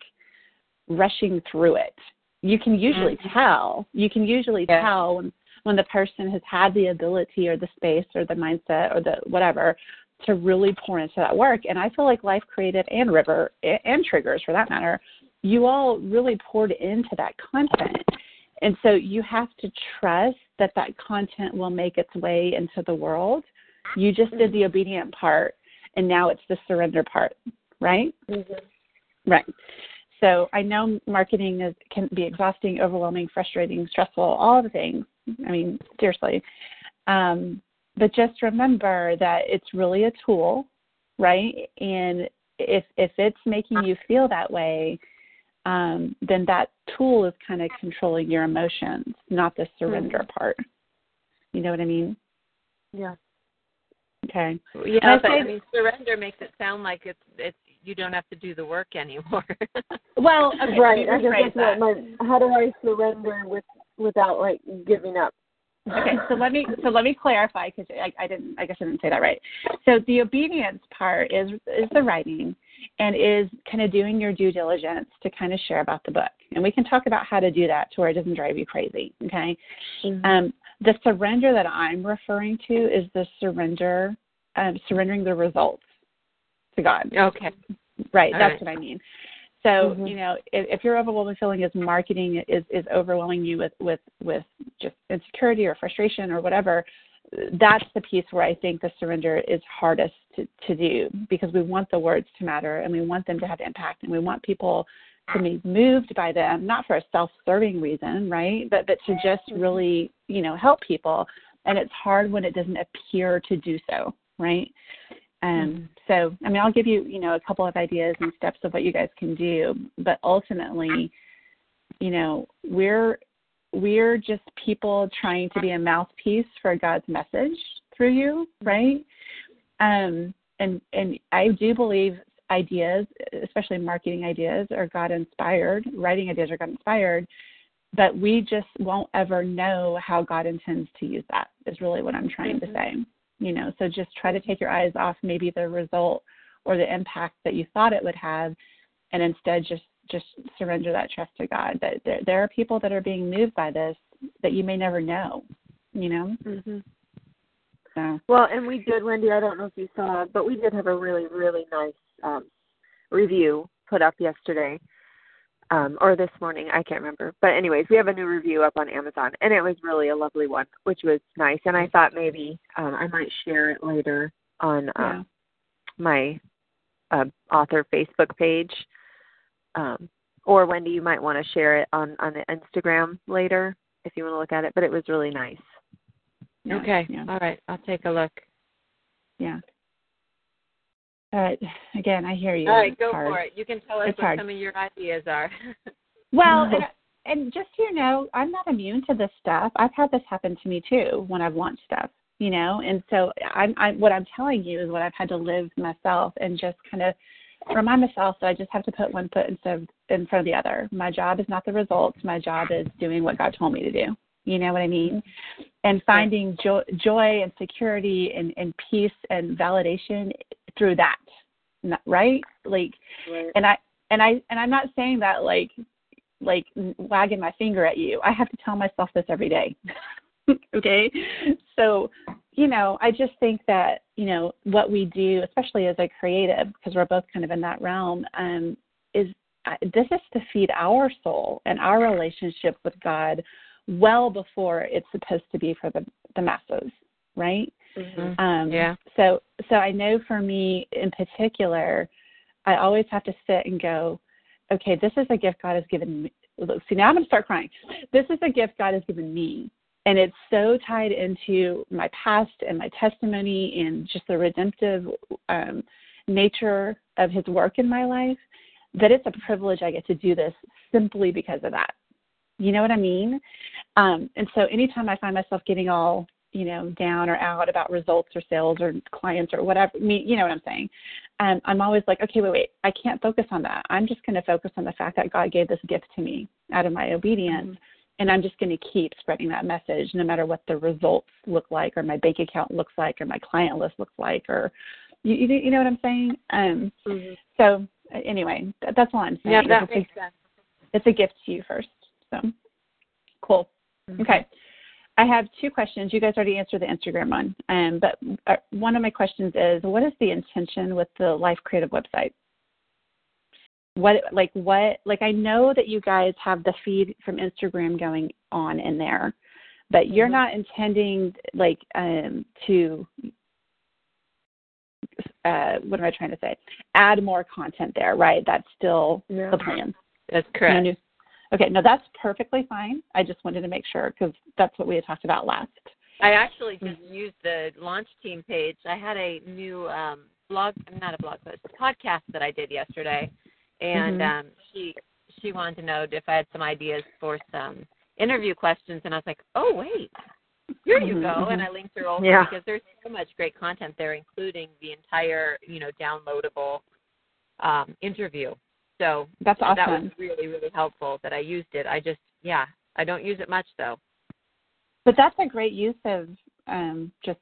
[SPEAKER 3] rushing through it. You can usually mm-hmm. tell. You can usually yeah. tell when when the person has had the ability or the space or the mindset or the whatever to really pour into that work. And I feel like Life Creative and River and Triggers for that matter, you all really poured into that content. And so you have to trust that that content will make its way into the world. You just did the obedient part, and now it's the surrender part, right? Mm-hmm. Right. So I know marketing is, can be exhausting, overwhelming, frustrating, stressful, all the things. I mean, seriously. Um, but just remember that it's really a tool, right? And if if it's making you feel that way, um, then that tool is kind of controlling your emotions, not the surrender mm-hmm. part. You know what I mean?
[SPEAKER 2] Yeah.
[SPEAKER 3] Okay.
[SPEAKER 4] Yeah, but I mean, surrender makes it sound like it's it's you don't have to do the work anymore.
[SPEAKER 3] well, okay,
[SPEAKER 2] right. I guess that's what my. How do I surrender with without like giving up?
[SPEAKER 3] okay, so let me so let me clarify because I, I didn't I guess I didn't say that right. So the obedience part is is the writing and is kind of doing your due diligence to kind of share about the book. And we can talk about how to do that to where it doesn't drive you crazy. Okay. Mm-hmm. Um, the surrender that I'm referring to is the surrender, um, surrendering the results to God.
[SPEAKER 4] Okay.
[SPEAKER 3] Right. All that's right. what I mean. So mm-hmm. you know, if, if your overwhelming feeling is marketing is is overwhelming you with with with just insecurity or frustration or whatever, that's the piece where I think the surrender is hardest to, to do because we want the words to matter and we want them to have impact and we want people to be moved by them, not for a self-serving reason, right? But but to just mm-hmm. really you know help people. And it's hard when it doesn't appear to do so, right? Um, mm-hmm. So, I mean, I'll give you, you know, a couple of ideas and steps of what you guys can do, but ultimately, you know, we're we're just people trying to be a mouthpiece for God's message through you, right? Um, and and I do believe ideas, especially marketing ideas, are God inspired. Writing ideas are God inspired, but we just won't ever know how God intends to use that. Is really what I'm trying mm-hmm. to say you know so just try to take your eyes off maybe the result or the impact that you thought it would have and instead just just surrender that trust to god that there, there are people that are being moved by this that you may never know you know?
[SPEAKER 2] Mm-hmm. so. Well and we did wendy i don't know if you saw but we did have a really really nice um review put up yesterday um, or this morning, I can't remember. But anyways, we have a new review up on Amazon, and it was really a lovely one, which was nice. And I thought maybe um, I might share it later on uh, yeah. my uh, author Facebook page. Um, or Wendy, you might want to share it on on the Instagram later if you want to look at it. But it was really nice.
[SPEAKER 4] Yeah. Okay. Yeah. All right. I'll take a look.
[SPEAKER 3] Yeah. But again, I hear you.
[SPEAKER 4] All right, go for it. You can tell us it's what hard. some of your ideas are.
[SPEAKER 3] well, and, and just so you know, I'm not immune to this stuff. I've had this happen to me too when I've launched stuff, you know. And so I'm, I'm what I'm telling you is what I've had to live myself and just kind of remind myself that I just have to put one foot instead of, in front of the other. My job is not the results. My job is doing what God told me to do. You know what I mean? And finding joy, joy and security and, and peace and validation through that right? Like right. and i and i and i'm not saying that like like wagging my finger at you. I have to tell myself this every day okay? So you know i just think that you know what we do especially as a creative because we're both kind of in that realm um is uh, this is to feed our soul and our relationship with god well before it's supposed to be for the the masses right
[SPEAKER 4] Mm-hmm. Um, yeah.
[SPEAKER 3] So so I know for me in particular, I always have to sit and go, okay, this is a gift God has given me. See now I'm gonna start crying. This is a gift God has given me. And it's so tied into my past and my testimony and just the redemptive um, nature of his work in my life that it's a privilege I get to do this simply because of that. You know what I mean? Um, and so anytime I find myself getting all you know, down or out about results or sales or clients or whatever. Me, you know what I'm saying? Um, I'm always like, okay, wait, wait, I can't focus on that. I'm just going to focus on the fact that God gave this gift to me out of my obedience. Mm-hmm. And I'm just going to keep spreading that message no matter what the results look like or my bank account looks like or my client list looks like or you, you, you know what I'm saying? Um, mm-hmm. So anyway, that, that's all I'm saying.
[SPEAKER 4] Yeah, that makes
[SPEAKER 3] a,
[SPEAKER 4] sense.
[SPEAKER 3] It's a gift to you first. So cool. Mm-hmm. Okay. I have two questions. You guys already answered the Instagram one, um, but uh, one of my questions is, what is the intention with the Life Creative website? What, like, what, like, I know that you guys have the feed from Instagram going on in there, but you're mm-hmm. not intending, like, um, to, uh, what am I trying to say? Add more content there, right? That's still
[SPEAKER 4] yeah.
[SPEAKER 3] the plan.
[SPEAKER 4] That's correct.
[SPEAKER 3] No new, Okay, no, that's perfectly fine. I just wanted to make sure because that's what we had talked about last.
[SPEAKER 4] I actually just mm-hmm. used the launch team page. I had a new um, blog, not a blog post, a podcast that I did yesterday, and mm-hmm. um, she she wanted to know if I had some ideas for some interview questions, and I was like, oh wait, here you mm-hmm, go, and
[SPEAKER 3] mm-hmm.
[SPEAKER 4] I linked her over
[SPEAKER 2] yeah.
[SPEAKER 4] because there's so much great content there, including the entire you know downloadable um, interview. So
[SPEAKER 3] that's awesome.
[SPEAKER 4] That was really really helpful that I used it. I just yeah, I don't use it much though.
[SPEAKER 3] But that's a great use of um, just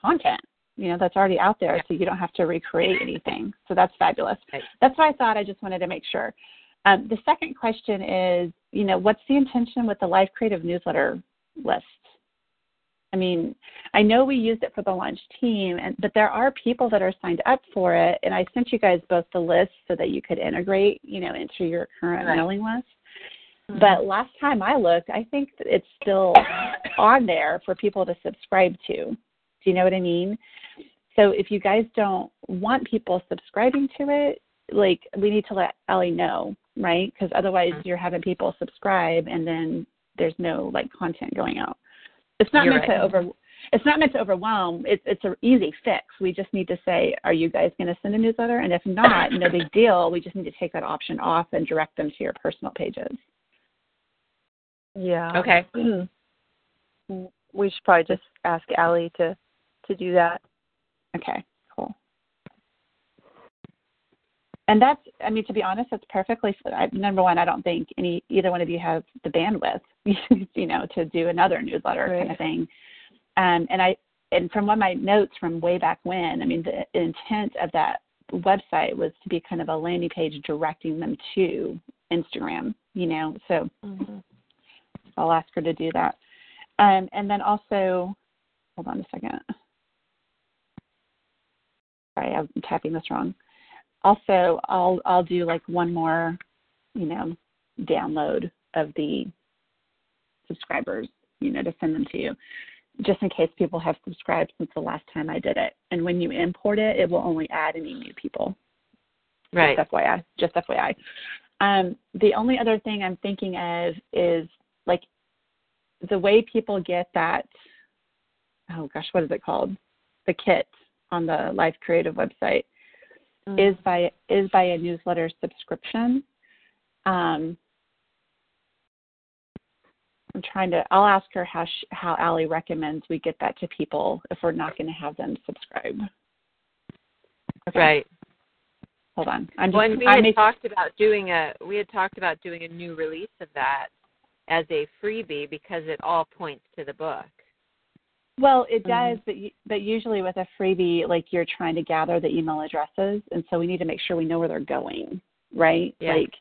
[SPEAKER 3] content. You know, that's already out there,
[SPEAKER 4] yeah.
[SPEAKER 3] so you don't have to recreate anything. So that's fabulous.
[SPEAKER 4] Right.
[SPEAKER 3] That's what I thought. I just wanted to make sure. Um, the second question is, you know, what's the intention with the Life Creative newsletter list? I mean, I know we used it for the launch team, and but there are people that are signed up for it, and I sent you guys both the list so that you could integrate, you know, into your current
[SPEAKER 4] right.
[SPEAKER 3] mailing list.
[SPEAKER 4] Mm-hmm.
[SPEAKER 3] But last time I looked, I think it's still on there for people to subscribe to. Do you know what I mean? So if you guys don't want people subscribing to it, like we need to let Ellie know, right? Because otherwise mm-hmm. you're having people subscribe and then there's no like content going out. It's not
[SPEAKER 4] You're
[SPEAKER 3] meant
[SPEAKER 4] right.
[SPEAKER 3] to over. It's not meant to overwhelm. It's it's an easy fix. We just need to say, are you guys going to send a newsletter? And if not, no big deal. We just need to take that option off and direct them to your personal pages.
[SPEAKER 2] Yeah.
[SPEAKER 4] Okay.
[SPEAKER 2] We should probably just ask Allie to to do that.
[SPEAKER 3] Okay, cool. And that's, I mean, to be honest, that's perfectly. Number one, I don't think any either one of you have the bandwidth, you know, to do another newsletter
[SPEAKER 2] right.
[SPEAKER 3] kind of thing. Um, and I, and from one of my notes from way back when, I mean, the intent of that website was to be kind of a landing page directing them to Instagram, you know. So
[SPEAKER 2] mm-hmm.
[SPEAKER 3] I'll ask her to do that. Um, and then also, hold on a second. Sorry, I'm tapping this wrong also I'll I'll do like one more, you know, download of the subscribers, you know, to send them to you, just in case people have subscribed since the last time I did it. And when you import it, it will only add any new people.
[SPEAKER 4] Right.
[SPEAKER 3] Just FYI. Just FYI. Um, the only other thing I'm thinking of is like the way people get that. Oh gosh, what is it called? The kit on the Life Creative website mm. is by is by a newsletter subscription. Um, I'm trying to. I'll ask her how she, how Allie recommends we get that to people if we're not going to have them subscribe.
[SPEAKER 4] Okay. Right.
[SPEAKER 3] Hold on. I'm just,
[SPEAKER 4] when we had talked about doing a we had talked about doing a new release of that as a freebie because it all points to the book.
[SPEAKER 3] Well, it does, mm-hmm. but but usually with a freebie, like you're trying to gather the email addresses, and so we need to make sure we know where they're going, right?
[SPEAKER 4] Yeah.
[SPEAKER 3] Like,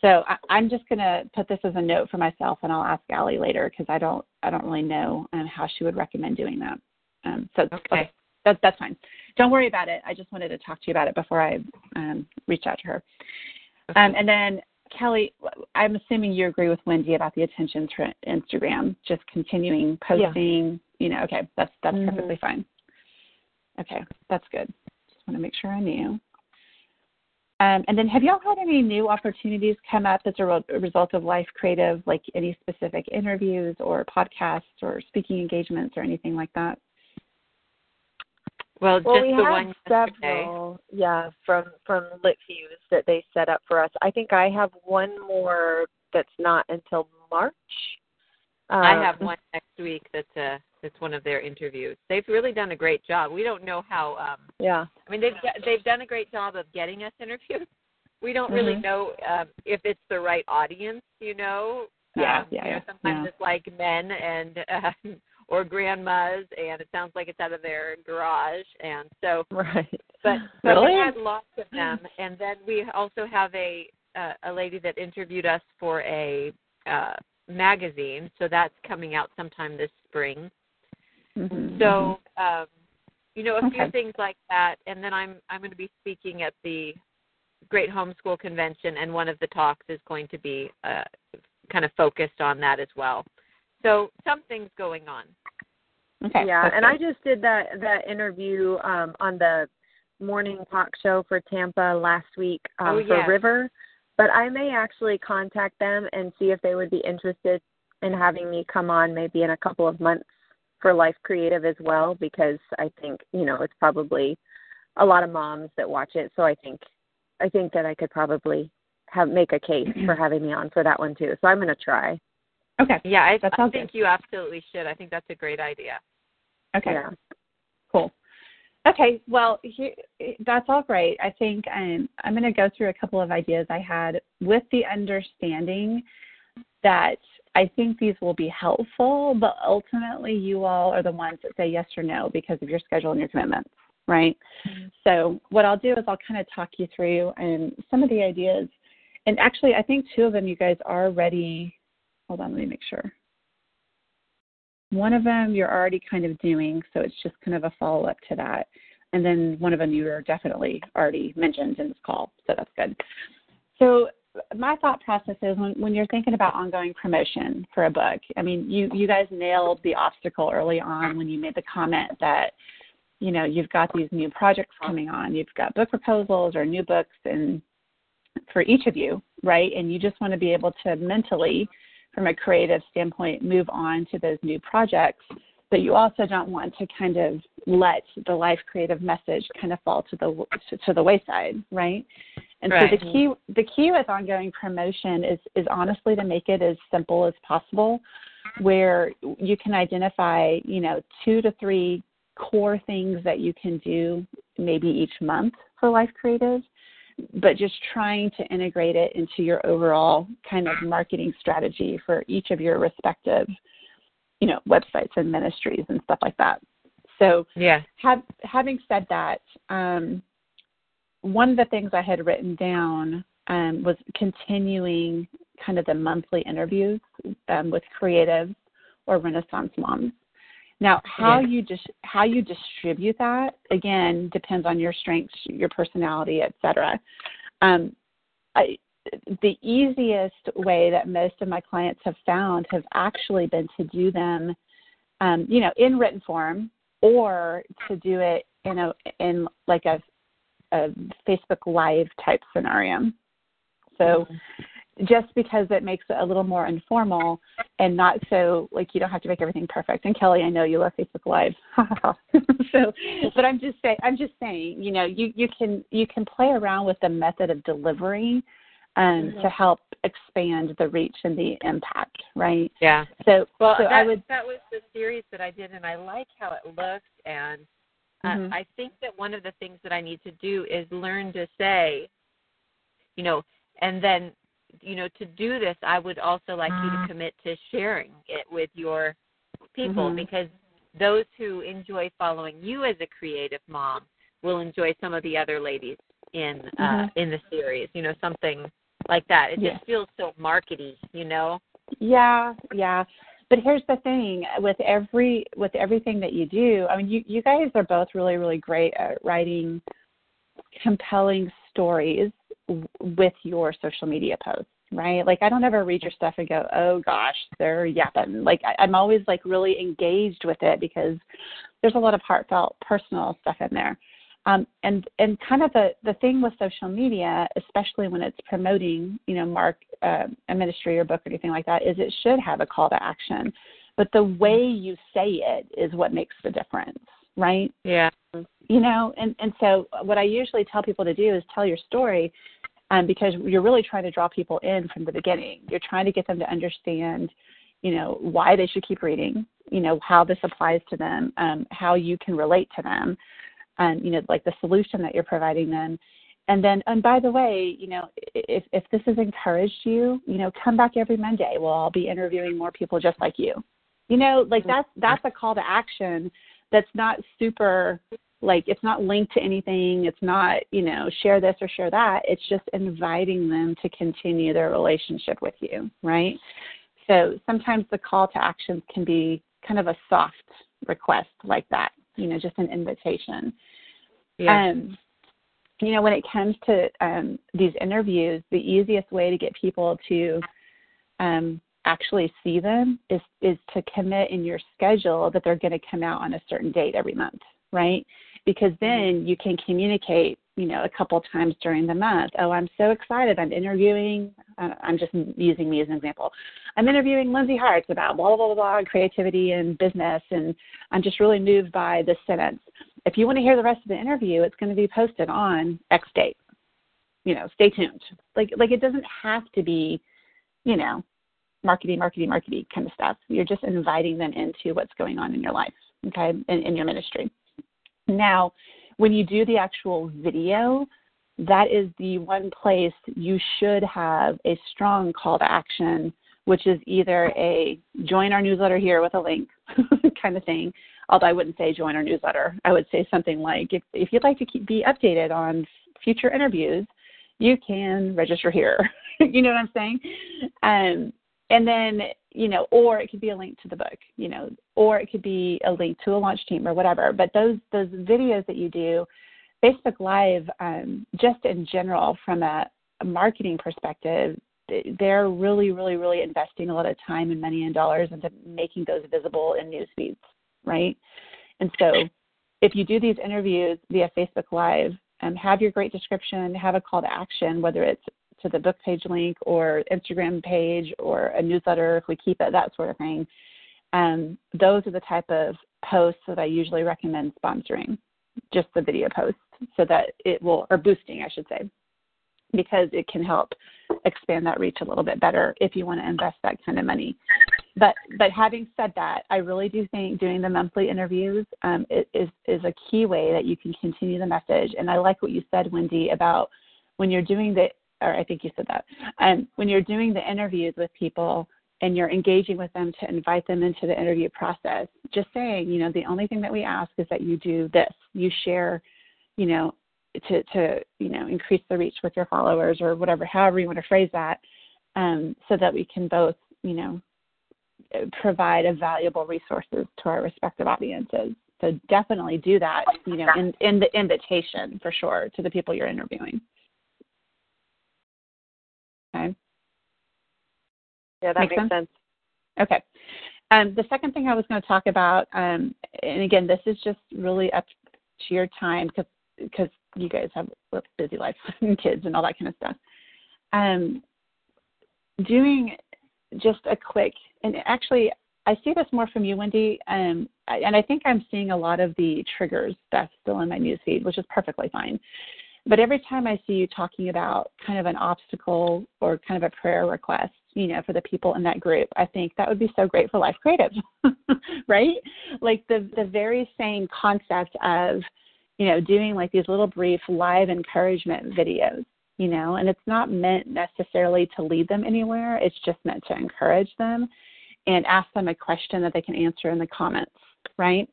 [SPEAKER 3] so I, I'm just gonna put this as a note for myself, and I'll ask Allie later because I don't I don't really know um, how she would recommend doing that. Um, so
[SPEAKER 4] okay.
[SPEAKER 3] okay, that, that's fine. Don't worry about it. I just wanted to talk to you about it before I um, reached out to her.
[SPEAKER 4] Okay.
[SPEAKER 3] Um, and then Kelli, I'm assuming you agree with Wendy about the attention to Instagram, just continuing posting.
[SPEAKER 2] Yeah
[SPEAKER 3] you know, okay, that's that's
[SPEAKER 2] mm-hmm.
[SPEAKER 3] perfectly fine. Okay, that's good. Just want to make sure I knew. Um, and then, have y'all had any new opportunities come up as a, re- a result of Life Creative, like any specific interviews or podcasts or speaking engagements or anything like that?
[SPEAKER 4] Well,
[SPEAKER 2] well
[SPEAKER 4] just
[SPEAKER 2] we
[SPEAKER 4] the
[SPEAKER 2] have
[SPEAKER 4] one
[SPEAKER 2] several, yeah, from from LitFuse that they set up for us. I think I have one more that's not until March Uh,
[SPEAKER 4] I have one next week that's a that's one of their interviews. They've really done a great job. We don't know how. um
[SPEAKER 2] Yeah.
[SPEAKER 4] I mean, they've they've done a great job of getting us interviews. We don't really
[SPEAKER 2] Mhm.
[SPEAKER 4] know um, if it's the right audience. You know.
[SPEAKER 3] Yeah,
[SPEAKER 4] um,
[SPEAKER 3] yeah,
[SPEAKER 4] you know,
[SPEAKER 3] yeah,
[SPEAKER 4] sometimes
[SPEAKER 3] yeah.
[SPEAKER 4] it's like men and uh, or grandmas, and it sounds like it's out of their garage, and so
[SPEAKER 2] Right.
[SPEAKER 4] but but
[SPEAKER 3] Really?
[SPEAKER 4] we had lots of them, and then we also have a uh, a lady that interviewed us for a uh, magazine, so that's coming out sometime this spring.
[SPEAKER 3] Mhm,
[SPEAKER 4] So um, you know a few things like that, and then I'm I'm going to be speaking at the Great Homeschool Convention, and one of the talks is going to be uh, kind of focused on that as well. So something's going on.
[SPEAKER 3] okay.
[SPEAKER 2] yeah,
[SPEAKER 3] that's
[SPEAKER 2] and. I just did that that interview um on the morning talk show for Tampa last week um,
[SPEAKER 4] Oh,
[SPEAKER 2] for. River, but I may actually contact them and see if they would be interested in having me come on maybe in a couple of months for Life Creative as well because I think you know it's probably a lot of moms that watch it, so I think I think that I could probably have make a case for having me on for that one too. So I'm going to try.
[SPEAKER 3] Okay.
[SPEAKER 4] Yeah, I,
[SPEAKER 3] That
[SPEAKER 4] I
[SPEAKER 3] sounds
[SPEAKER 4] think you absolutely should. I think that's a great idea.
[SPEAKER 3] Okay.
[SPEAKER 2] Yeah.
[SPEAKER 3] Cool. Okay, well, here, that's all great. I think um, I'm going to go through a couple of ideas I had with the understanding that I think these will be helpful, but ultimately you all are the ones that say yes or no because of your schedule and your commitments, right? So what I'll do is I'll kind of talk you through um, some of the ideas. And actually, I think two of them you guys are ready. Hold on, let me make sure. One of them you're already kind of doing, so it's just kind of a follow up to that. And then one of them you are definitely already mentioned in this call, so that's good. So my thought process is when, when you're thinking about ongoing promotion for a book, I mean, you, you guys nailed the obstacle early on when you made the comment that, you know, you've got these new projects coming on, you've got book proposals or new books and for each of you, right? And you just want to be able to mentally from a creative standpoint move on to those new projects but you also don't want to kind of let the life creative message kind of fall to the to the wayside right and
[SPEAKER 4] Right.
[SPEAKER 3] so the key the key with ongoing promotion is is honestly to make it as simple as possible where you can identify you know two to three core things that you can do maybe each month for life creative but just trying to integrate it into your overall kind of marketing strategy for each of your respective, you know, websites and ministries and stuff like that. So,
[SPEAKER 4] Yeah.
[SPEAKER 3] have, having said that, um, one of the things I had written down um, was continuing kind of the monthly interviews um, with creatives or Renaissance moms. Now, how
[SPEAKER 4] Yeah.
[SPEAKER 3] you dis- how you distribute that again depends on your strengths, your personality, et cetera. Um, I, the easiest way that most of my clients have found have actually been to do them, um, you know, in written form or to do it in a in like a, a Facebook Live type scenario. So just because it makes it a little more informal and not so like you don't have to make everything perfect. And Kelli, I know you love Facebook Live. so but I'm just saying I'm just saying, you know, you, you can you can play around with the method of delivery um to help expand the reach and the impact, right?
[SPEAKER 4] Yeah.
[SPEAKER 3] So
[SPEAKER 4] Well,
[SPEAKER 3] so
[SPEAKER 4] that,
[SPEAKER 3] I would
[SPEAKER 4] that was the series that I did, and I like how it looks. And uh,
[SPEAKER 3] Mhm.
[SPEAKER 4] I think that one of the things that I need to do is learn to say, you know, and then, you know, to do this, I would also like you to commit to sharing it with your people
[SPEAKER 3] Mhm.
[SPEAKER 4] because those who enjoy following you as a creative mom will enjoy some of the other ladies in uh,
[SPEAKER 3] Mhm.
[SPEAKER 4] in the series. You know, something like that. It
[SPEAKER 3] Yeah.
[SPEAKER 4] just feels so markety. You know.
[SPEAKER 3] Yeah, yeah. But here's the thing with every with everything that you do, I mean you you guys are both really really great at writing compelling stories with your social media posts, right? Like I don't ever read your stuff and go, "Oh gosh, they're yapping." Like I, I'm always like really engaged with it because there's a lot of heartfelt personal stuff in there. Um, and and kind of the the thing with social media, especially when it's promoting, you know, mark uh, a ministry or book or anything like that, is it should have a call to action. But the way you say it is what makes the difference, right?
[SPEAKER 4] Yeah.
[SPEAKER 3] You know, and and so what I usually tell people to do is tell your story, um, because you're really trying to draw people in from the beginning. You're trying to get them to understand, you know, why they should keep reading, you know, how this applies to them, um, how you can relate to them, and you know, like the solution that you're providing them. And then, and by the way, you know, if if this has encouraged you, you know, come back every Monday. We'll all be interviewing more people just like you. You know, like that's that's a call to action that's not super like it's not linked to anything. It's not you know share this or share that. It's just inviting them to continue their relationship with you right? So sometimes the call to actions can be kind of a soft request like that you know just an invitation.
[SPEAKER 2] Yeah.
[SPEAKER 3] um you know when it comes to um these interviews the easiest way to get people to um actually see them is is to commit in your schedule that they're going to come out on a certain date every month right because then you can communicate you know a couple times during the month. Oh i'm so excited. I'm interviewing uh, i'm just using me as an example. I'm interviewing lindsay hartz about blah blah blah blah creativity and business and i'm just really moved by this sentence. If you want to hear the rest of the interview it's going to be posted on x date. You know stay tuned. Like like it doesn't have to be you know marketing, marketing, marketing kind of stuff. You're just inviting them into what's going on in your life, okay, in, in your ministry. Now, when you do the actual video, that is the one place you should have a strong call to action, which is either a join our newsletter here with a link kind of thing. Although I wouldn't say join our newsletter, I would say something like if, if you'd like to keep, be updated on future interviews, you can register here. you know what I'm saying? Um, and then you know or it could be a link to the book you know or it could be a link to a launch team or whatever. But those those videos that you do facebook live um, just in general from a, a marketing perspective they're really really really investing a lot of time and money and dollars into making those visible in news feeds right? And so if you do these interviews via facebook live um, have your great description have a call to action whether it's to the book page link or Instagram page or a newsletter if we keep it, that sort of thing. Um, those are the type of posts that I usually recommend sponsoring, just the video posts, so that it will, or boosting, I should say, because it can help expand that reach a little bit better if you want to invest that kind of money. But but having said that, I really do think doing the monthly interviews um, is is a key way that you can continue the message. And I like what you said, Wendy, about when you're doing the or I think you said that. Um, when you're doing the interviews with people and you're engaging with them to invite them into the interview process, just saying, you know, the only thing that we ask is that you do this. You share, you know, to to you know increase the reach with your followers or whatever, however you want to phrase that, um, so that we can both, you know, provide a valuable resources to our respective audiences. So definitely do that, you know, in, in the invitation for sure to the people you're interviewing. Okay.
[SPEAKER 2] Yeah, that
[SPEAKER 3] Make
[SPEAKER 2] makes
[SPEAKER 3] sense?
[SPEAKER 2] sense.
[SPEAKER 3] Okay. Um, the second thing I was going to talk about, um, and again, this is just really up to your time because because you guys have a busy life and kids and all that kind of stuff. Um, doing just a quick, and actually, I see this more from you, Wendy, um, and I think I'm seeing a lot of the triggers that's still in my newsfeed, which is perfectly fine. But every time I see you talking about kind of an obstacle or kind of a prayer request, you know, for the people in that group, I think that would be so great for Life Creative, right? Like the the very same concept of, you know, doing like these little brief live encouragement videos, you know, and it's not meant necessarily to lead them anywhere. It's just meant to encourage them and ask them a question that they can answer in the comments, right?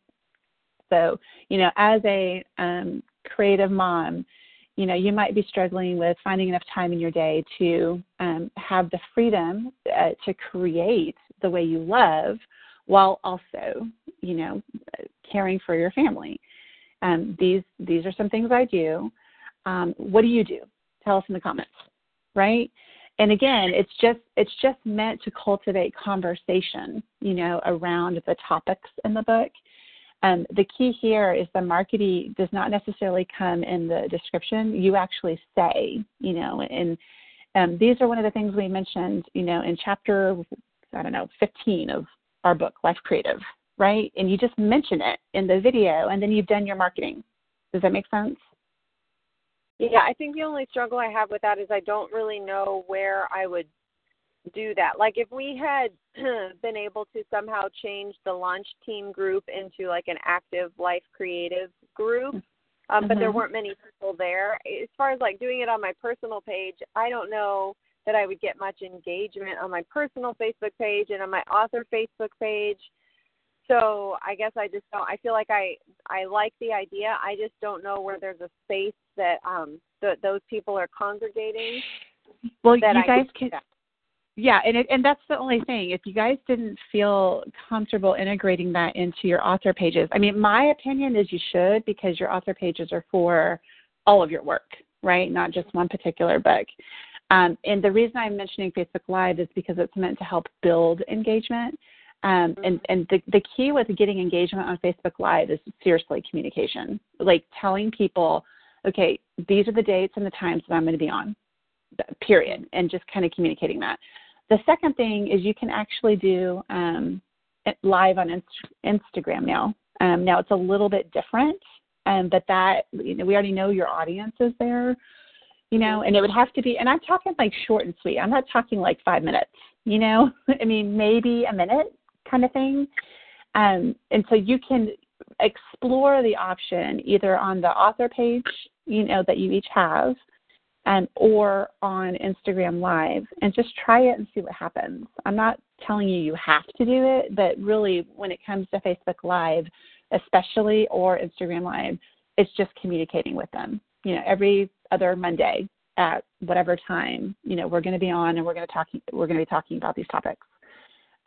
[SPEAKER 3] So, you know, as a um, creative mom, you know you might be struggling with finding enough time in your day to um, have the freedom uh, to create the way you love while also you know caring for your family. Um, these these are some things i do. Um, what do you do? Tell us in the comments right? And again it's just it's just meant to cultivate conversation you know around the topics in the book um, the key here is the marketing does not necessarily come in the description. You actually say, you know, and um, these are one of the things we mentioned, you know, in chapter, I don't know, 15 of our book, Life Creative, right? And you just mention it in the video and then you've done your marketing. Does that make sense?
[SPEAKER 2] Yeah, I think the only struggle I have with that is I don't really know where I would do that. Like if we had been able to somehow change the launch team group into like an active life creative group, um, mm-hmm. but there mm-hmm. weren't many people there. As far as like doing it on my personal page, I don't know that I would get much engagement on my personal Facebook page and on my author Facebook page. So I guess I just don't. I feel like I I like the idea. I just don't know where there's a space that um that those people are congregating.
[SPEAKER 3] Well, you guys can. Yeah, and it, and that's the only thing. If you guys didn't feel comfortable integrating that into your author pages, I mean, my opinion is you should because your author pages are for all of your work, right? Not just one particular book. Um, and the reason I'm mentioning Facebook Live is because it's meant to help build engagement. Um, and and the, the key with getting engagement on Facebook Live is seriously communication, like telling people, okay, these are the dates and the times that I'm going to be on, period, and just kind of communicating that. The second thing is you can actually do um, live on Inst- Instagram now. Um, now it's a little bit different, um, but that you know, we already know your audience is there, you know, and it would have to be. And I'm talking like short and sweet. I'm not talking like five minutes. You know, I mean maybe a minute kind of thing. Um, and so you can explore the option either on the author page, you know, that you each have, um, or on Instagram Live and just try it and see what happens. I'm not telling you you have to do it, but really, when it comes to Facebook Live, especially or Instagram Live, it's just communicating with them. You know, every other Monday at whatever time, you know, we're going to be on and we're going to talk. We're going to be talking about these topics.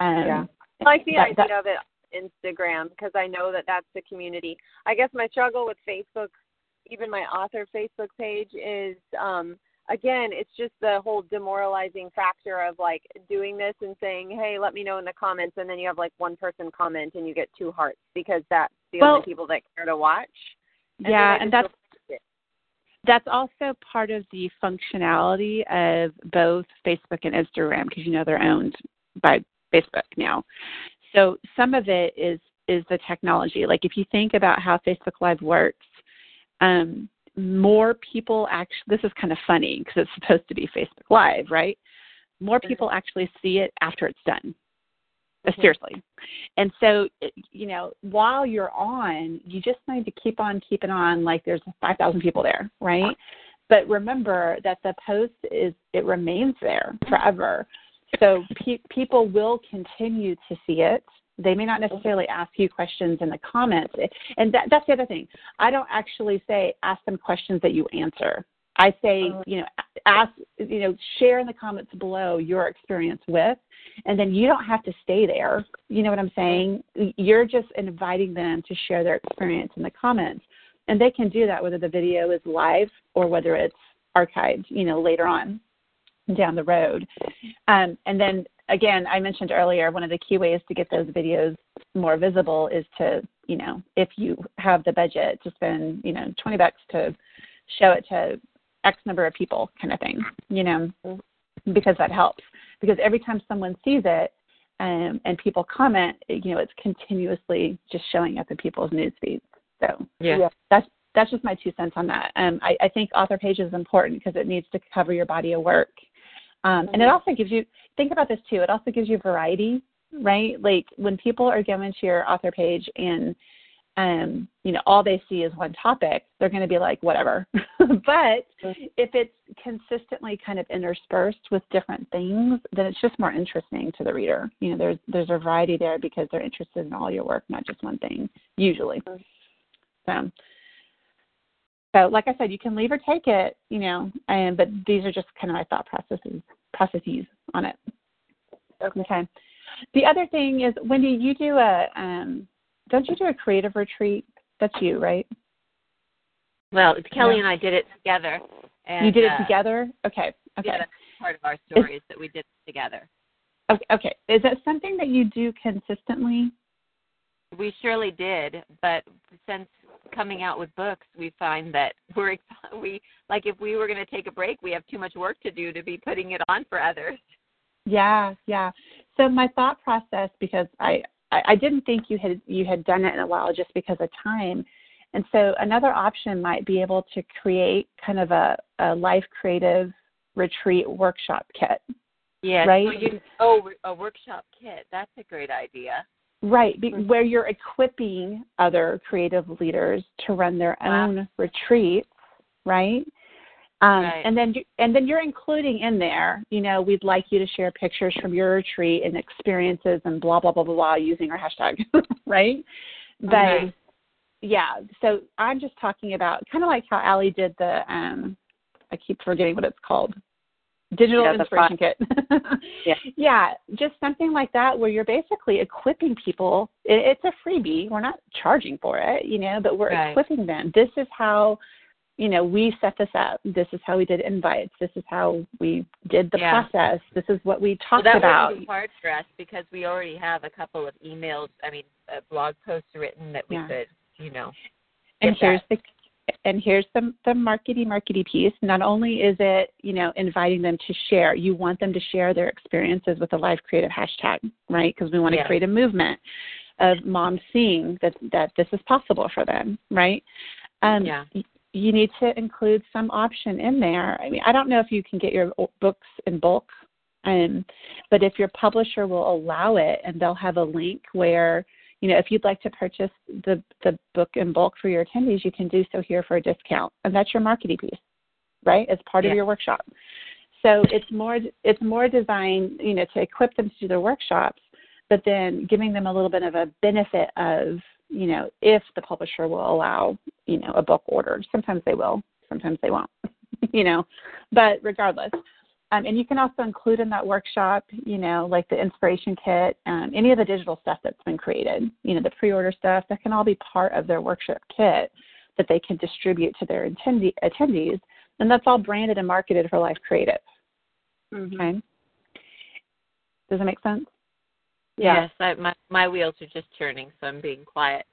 [SPEAKER 2] Um, yeah, I like the that, idea that, of it Instagram because I know that that's the community. I guess my struggle with Facebook even my author Facebook page is um again, it's just the whole demoralizing factor of like doing this and saying, "Hey, let me know in the comments," and then you have like one person comment and you get two hearts because that's the well, only people that care to watch.
[SPEAKER 3] And yeah, and that's that's also part of the functionality of both Facebook and Instagram because you know they're owned by Facebook now. So some of it is is the technology. Like if you think about how Facebook Live works, um, more people actually, this is kind of funny because it's supposed to be Facebook Live, right? More mm-hmm. people actually see it after it's done. Mm-hmm. Seriously. And so, you know, while you're on, you just need to keep on keeping on like there's 5,000 people there, right? But remember that the post is, it remains there forever. So pe- people will continue to see it they may not necessarily ask you questions in the comments. And that, that's the other thing. I don't actually say ask them questions that you answer. I say, uh-huh. you know, ask, you know, share in the comments below your experience with, and then you don't have to stay there. You know what I'm saying? You're just inviting them to share their experience in the comments. And they can do that whether the video is live or whether it's archived, you know, later on down the road. Um, and then again, I mentioned earlier, one of the key ways to get those videos more visible is to, you know, if you have the budget to spend, you know, 20 bucks to show it to X number of people kind of thing, you know, because that helps. Because every time someone sees it um, and people comment, you know, it's continuously just showing up in people's news feeds. So yeah, that's that's just my two cents on that. Um, I, I think author page is important because it needs to cover your body of work um, and it mm-hmm. also gives you, think about this too, it also gives you variety, right? Like when people are going to your author page and, um, you know, all they see is one topic, they're going to be like, whatever. but if it's consistently kind of interspersed with different things, then it's just more interesting to the reader. You know, there's there's a variety there because they're interested in all your work, not just one thing, usually. So so, like I said, you can leave or take it, you know, and but these are just kind of my thought processes processes on it. Okay. okay. The other thing is, Wendy, you do a um, don't you do a creative retreat? That's you, right?
[SPEAKER 4] Well, Kelli yeah. and I did it together. And,
[SPEAKER 3] you did it uh, together? Okay. Okay.
[SPEAKER 4] Yeah, that's part of our story is, is that we did it together.
[SPEAKER 3] Okay. Okay. Is that something that you do consistently?
[SPEAKER 4] We surely did, but since coming out with books, we find that we're we like if we were going to take a break, we have too much work to do to be putting it on for others.
[SPEAKER 3] Yeah, yeah. So my thought process, because I I didn't think you had you had done it in a while, just because of time. And so another option might be able to create kind of a, a life creative retreat workshop kit.
[SPEAKER 4] Yeah.
[SPEAKER 3] Right?
[SPEAKER 4] So you, oh, a workshop kit. That's a great idea.
[SPEAKER 3] Right, be, where you're equipping other creative leaders to run their
[SPEAKER 4] Wow.
[SPEAKER 3] own retreats, right? Um,
[SPEAKER 4] Right.
[SPEAKER 3] And then, and then you're including in there, you know, we'd like you to share pictures from your retreat and experiences and blah blah blah blah blah using our hashtag, right? But
[SPEAKER 4] Okay.
[SPEAKER 3] yeah, so I'm just talking about kind of like how Allie did the, um, I keep forgetting what it's called, digital
[SPEAKER 5] Yeah, the
[SPEAKER 3] inspiration kit.
[SPEAKER 5] Yeah.
[SPEAKER 3] yeah, just something like that where you're basically equipping people. It's a freebie. We're not charging for it, you know, but we're
[SPEAKER 4] Right.
[SPEAKER 3] equipping them. This is how, you know, we set this up. This is how we did invites. This is how we did the
[SPEAKER 4] Yeah.
[SPEAKER 3] process. This is what we
[SPEAKER 4] Well,
[SPEAKER 3] talked
[SPEAKER 4] that
[SPEAKER 3] about.
[SPEAKER 4] be hard for us because we already have a couple of emails. I mean, uh, blog posts written that we
[SPEAKER 3] Yeah.
[SPEAKER 4] could, you know.
[SPEAKER 3] and here's the and here's the the markety markety piece not only is it you know inviting them to share you want them to share their experiences with the life creative hashtag right because we want to
[SPEAKER 4] Yeah.
[SPEAKER 3] create a movement of moms seeing that that this is possible for them right um
[SPEAKER 4] Yeah.
[SPEAKER 3] you need to include some option in there i mean i don't know if you can get your books in bulk um but if your publisher will allow it and they'll have a link where you know, if you'd like to purchase the the book in bulk for your attendees, you can do so here for a discount, and that's your marketing piece, right? As part
[SPEAKER 4] Yeah.
[SPEAKER 3] of your workshop. So it's more it's more designed, you know, to equip them to do their workshops, but then giving them a little bit of a benefit of, you know, if the publisher will allow, you know, a book order. Sometimes they will, sometimes they won't, you know, but regardless. Um, and you can also include in that workshop, you know, like the inspiration kit, um, any of the digital stuff that's been created, you know, the pre-order stuff, that can all be part of their workshop kit that they can distribute to their attendee, attendees. And that's all branded and marketed for Life Creative. Okay. Does that make sense?
[SPEAKER 5] Yeah.
[SPEAKER 4] Yes, I, my my wheels are just turning, so I'm being quiet.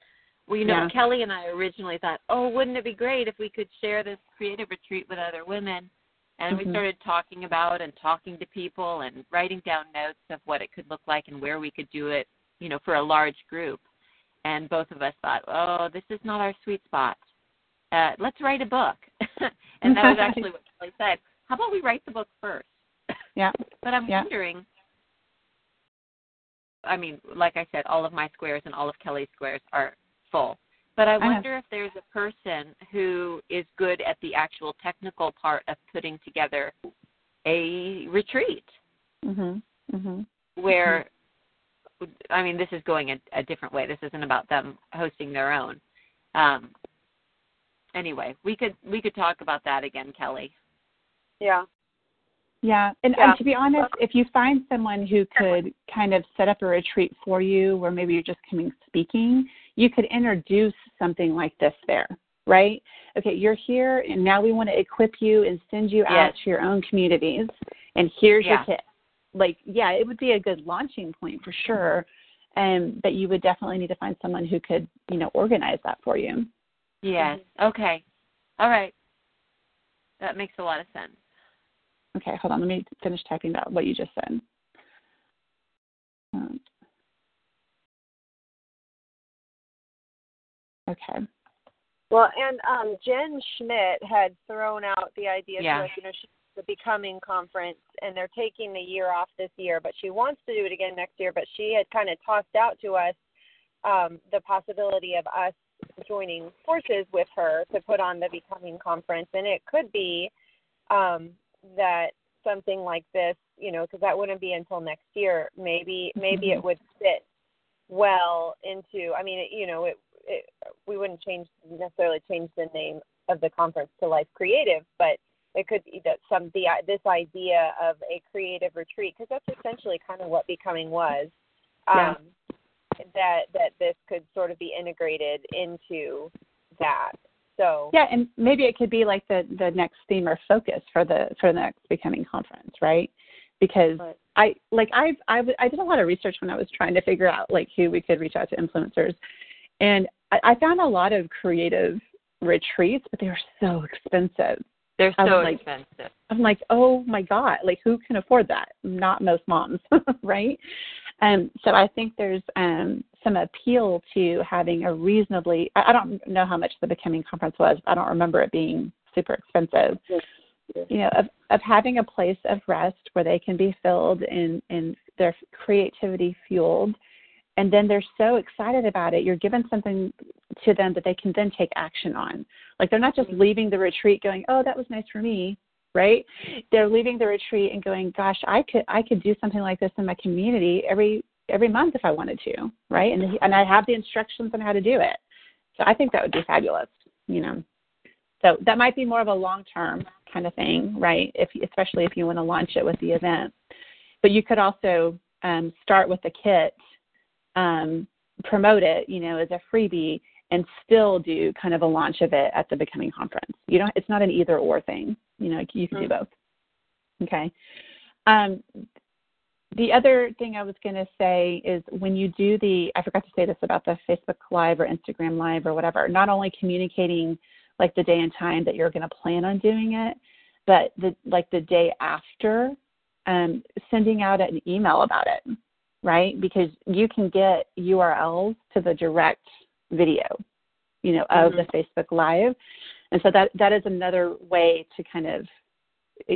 [SPEAKER 4] Well, you know,
[SPEAKER 3] Yeah.
[SPEAKER 4] Kelli and I originally thought, oh, wouldn't it be great if we could share this creative retreat with other women? And
[SPEAKER 3] Mhm.
[SPEAKER 4] we started talking about and talking to people and writing down notes of what it could look like and where we could do it, you know, for a large group. And both of us thought, oh, this is not our sweet spot. Uh, let's write a book. and that was actually what Kelli said. How about we write the book first?
[SPEAKER 3] Yeah.
[SPEAKER 4] But I'm
[SPEAKER 3] Yeah.
[SPEAKER 4] wondering. I mean, like I said, all of my squares and all of Kelli's squares are full. But I
[SPEAKER 3] know.
[SPEAKER 4] wonder if there's a person who is good at the actual technical part of putting together a retreat
[SPEAKER 3] Mhm. Mhm.
[SPEAKER 4] where I mean, this is going a, a different way. This isn't about them hosting their own. Um, anyway, we could we could talk about that again, Kelli.
[SPEAKER 5] Yeah.
[SPEAKER 3] Yeah, and,
[SPEAKER 5] Yeah.
[SPEAKER 3] and to be honest, if you find someone who could kind of set up a retreat for you, where maybe you're just coming speaking, you could introduce something like this there, right? Okay, you're here, and now we want to equip you and send you out to your own communities, and here's
[SPEAKER 4] Yeah.
[SPEAKER 3] your kit. Like, yeah, it would be a good launching point for sure, um, but you would definitely need to find someone who could, you know, organize that for you.
[SPEAKER 4] Yes. Okay. All right. That makes a lot of sense.
[SPEAKER 3] Okay, hold on. Let me finish typing out what you just said. Um, okay.
[SPEAKER 2] Well, and um, Jen Schmidt had thrown out the idea
[SPEAKER 4] Yeah.
[SPEAKER 2] to you know, she's the Becoming Conference, and they're taking the year off this year, but she wants to do it again next year. But she had kind of tossed out to us um, the possibility of us joining forces with her to put on the Becoming Conference, and it could be um, that something like this, you know, because that wouldn't be until next year. Maybe maybe it would fit well into. I mean, it, you know, it, it we wouldn't change necessarily change the name of the conference to Life Creative, but it could be that some the this idea of a creative retreat because that's essentially kind of what becoming was.
[SPEAKER 3] Yeah.
[SPEAKER 2] Um, that that this could sort of be integrated into that. So
[SPEAKER 3] Yeah, and maybe it could be like the the next theme or focus for the for the next becoming conference, right? Because
[SPEAKER 2] Right.
[SPEAKER 3] I like I've I, w- I did a lot of research when I was trying to figure out like who we could reach out to influencers, and I, I found a lot of creative retreats, but they were so expensive.
[SPEAKER 4] They're so
[SPEAKER 3] like-
[SPEAKER 4] expensive.
[SPEAKER 3] I'm like, oh my god, like who can afford that? Not most moms, right? Um, so I think there's um, some appeal to having a reasonably. I, I don't know how much the Becoming conference was. I don't remember it being super expensive, you know, of, of having a place of rest where they can be filled and, and their creativity fueled. And then they're so excited about it. You're giving something to them that they can then take action on. Like they're not just leaving the retreat going, oh, that was nice for me, right? They're leaving the retreat and going, gosh, I could I could do something like this in my community every every month if I wanted to, right? And and I have the instructions on how to do it. So I think that would be fabulous, you know. So that might be more of a long term kind of thing, right? If especially if you want to launch it with the event. But you could also um, start with the kit, um, promote it, you know, as a freebie, and still do kind of a launch of it at the Becoming Conference. You don't. It's not an either or thing. You know, you can do both. Okay. Um, the other thing I was going to say is when you do the, I forgot to say this about the Facebook Live or Instagram Live or whatever, not only communicating like the day and time that you're going to plan on doing it, but the like the day after, um, sending out an email about it, right? Because you can get URLs to the direct video, you know, of mm-hmm. the Facebook Live, and so that that is another way to kind of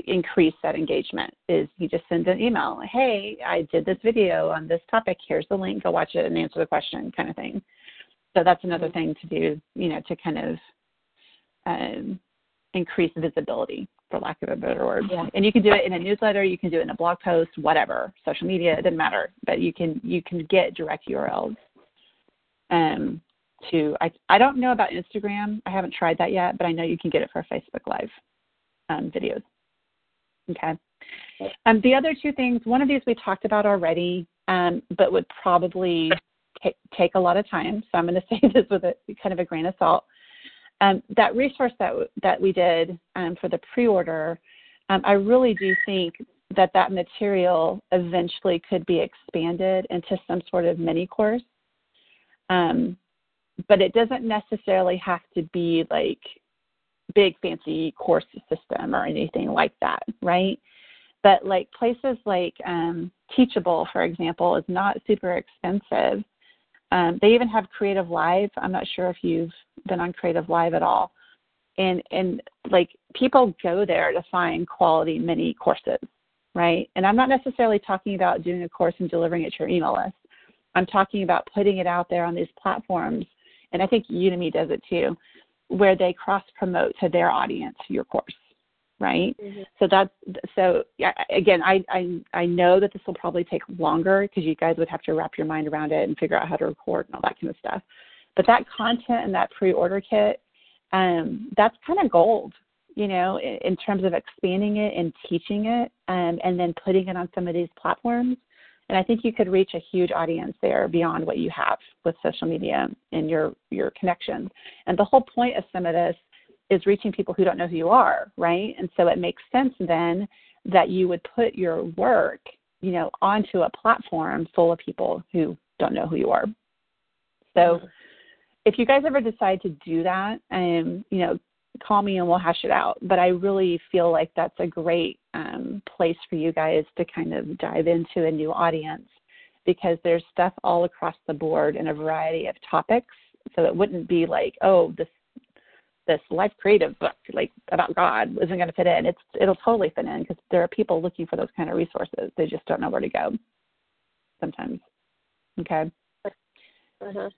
[SPEAKER 3] increase that engagement is you just send an email hey i did this video on this topic here's the link go watch it and answer the question kind of thing so that's another mm-hmm. thing to do you know to kind of um, increase visibility, for lack of a better word. Yeah. And you can do it in a newsletter, you can do it in a blog post, whatever, social media, it doesn't matter. But you can you can get direct URLs. Um, to I I don't know about Instagram. I haven't tried that yet, but I know you can get it for Facebook Live um, videos. Okay. Um, the other two things, one of these we talked about already, um, but would probably t- take a lot of time. So I'm going to say this with a kind of a grain of salt. Um, that resource that that we did um, for the pre-order, um, I really do think that that material eventually could be expanded into some sort of mini course. Um, but it doesn't necessarily have to be like big fancy course system or anything like that, right? But like places like um, Teachable, for example, is not super expensive um, they even have Creative Live. I'm not sure if you've been on Creative Live at all. And and like people go there to find quality mini courses, right? And I'm not necessarily talking about doing a course and delivering it to your email list. I'm talking about putting it out there on these platforms, and I think Udemy does it too, where they cross promote to their audience your course right? Mm-hmm. So that's so yeah, again, I, I I know that this will probably take longer because you guys would have to wrap your mind around it and figure out how to record and all that kind of stuff. But that content and that pre-order kit, um, that's kind of gold, you know, in, in, terms of expanding it and teaching it, um, and then putting it on some of these platforms. And I think you could reach a huge audience there beyond what you have with social media and your your connections. And the whole point of some of this is reaching people who don't know who you are, right? And so it makes sense then that you would put your work, you know, onto a platform full of people who don't know who you are. So mm-hmm. if you guys ever decide to do that, um, you know, call me and we'll hash it out. But I really feel like that's a great um, place for you guys to kind of dive into a new audience because there's stuff all across the board in a variety of topics. So it wouldn't be like, oh, this this life creative book like about god isn't going to fit in it's it'll totally fit in because there are people looking for those kind of resources they just don't know where to go sometimes okay uh-huh.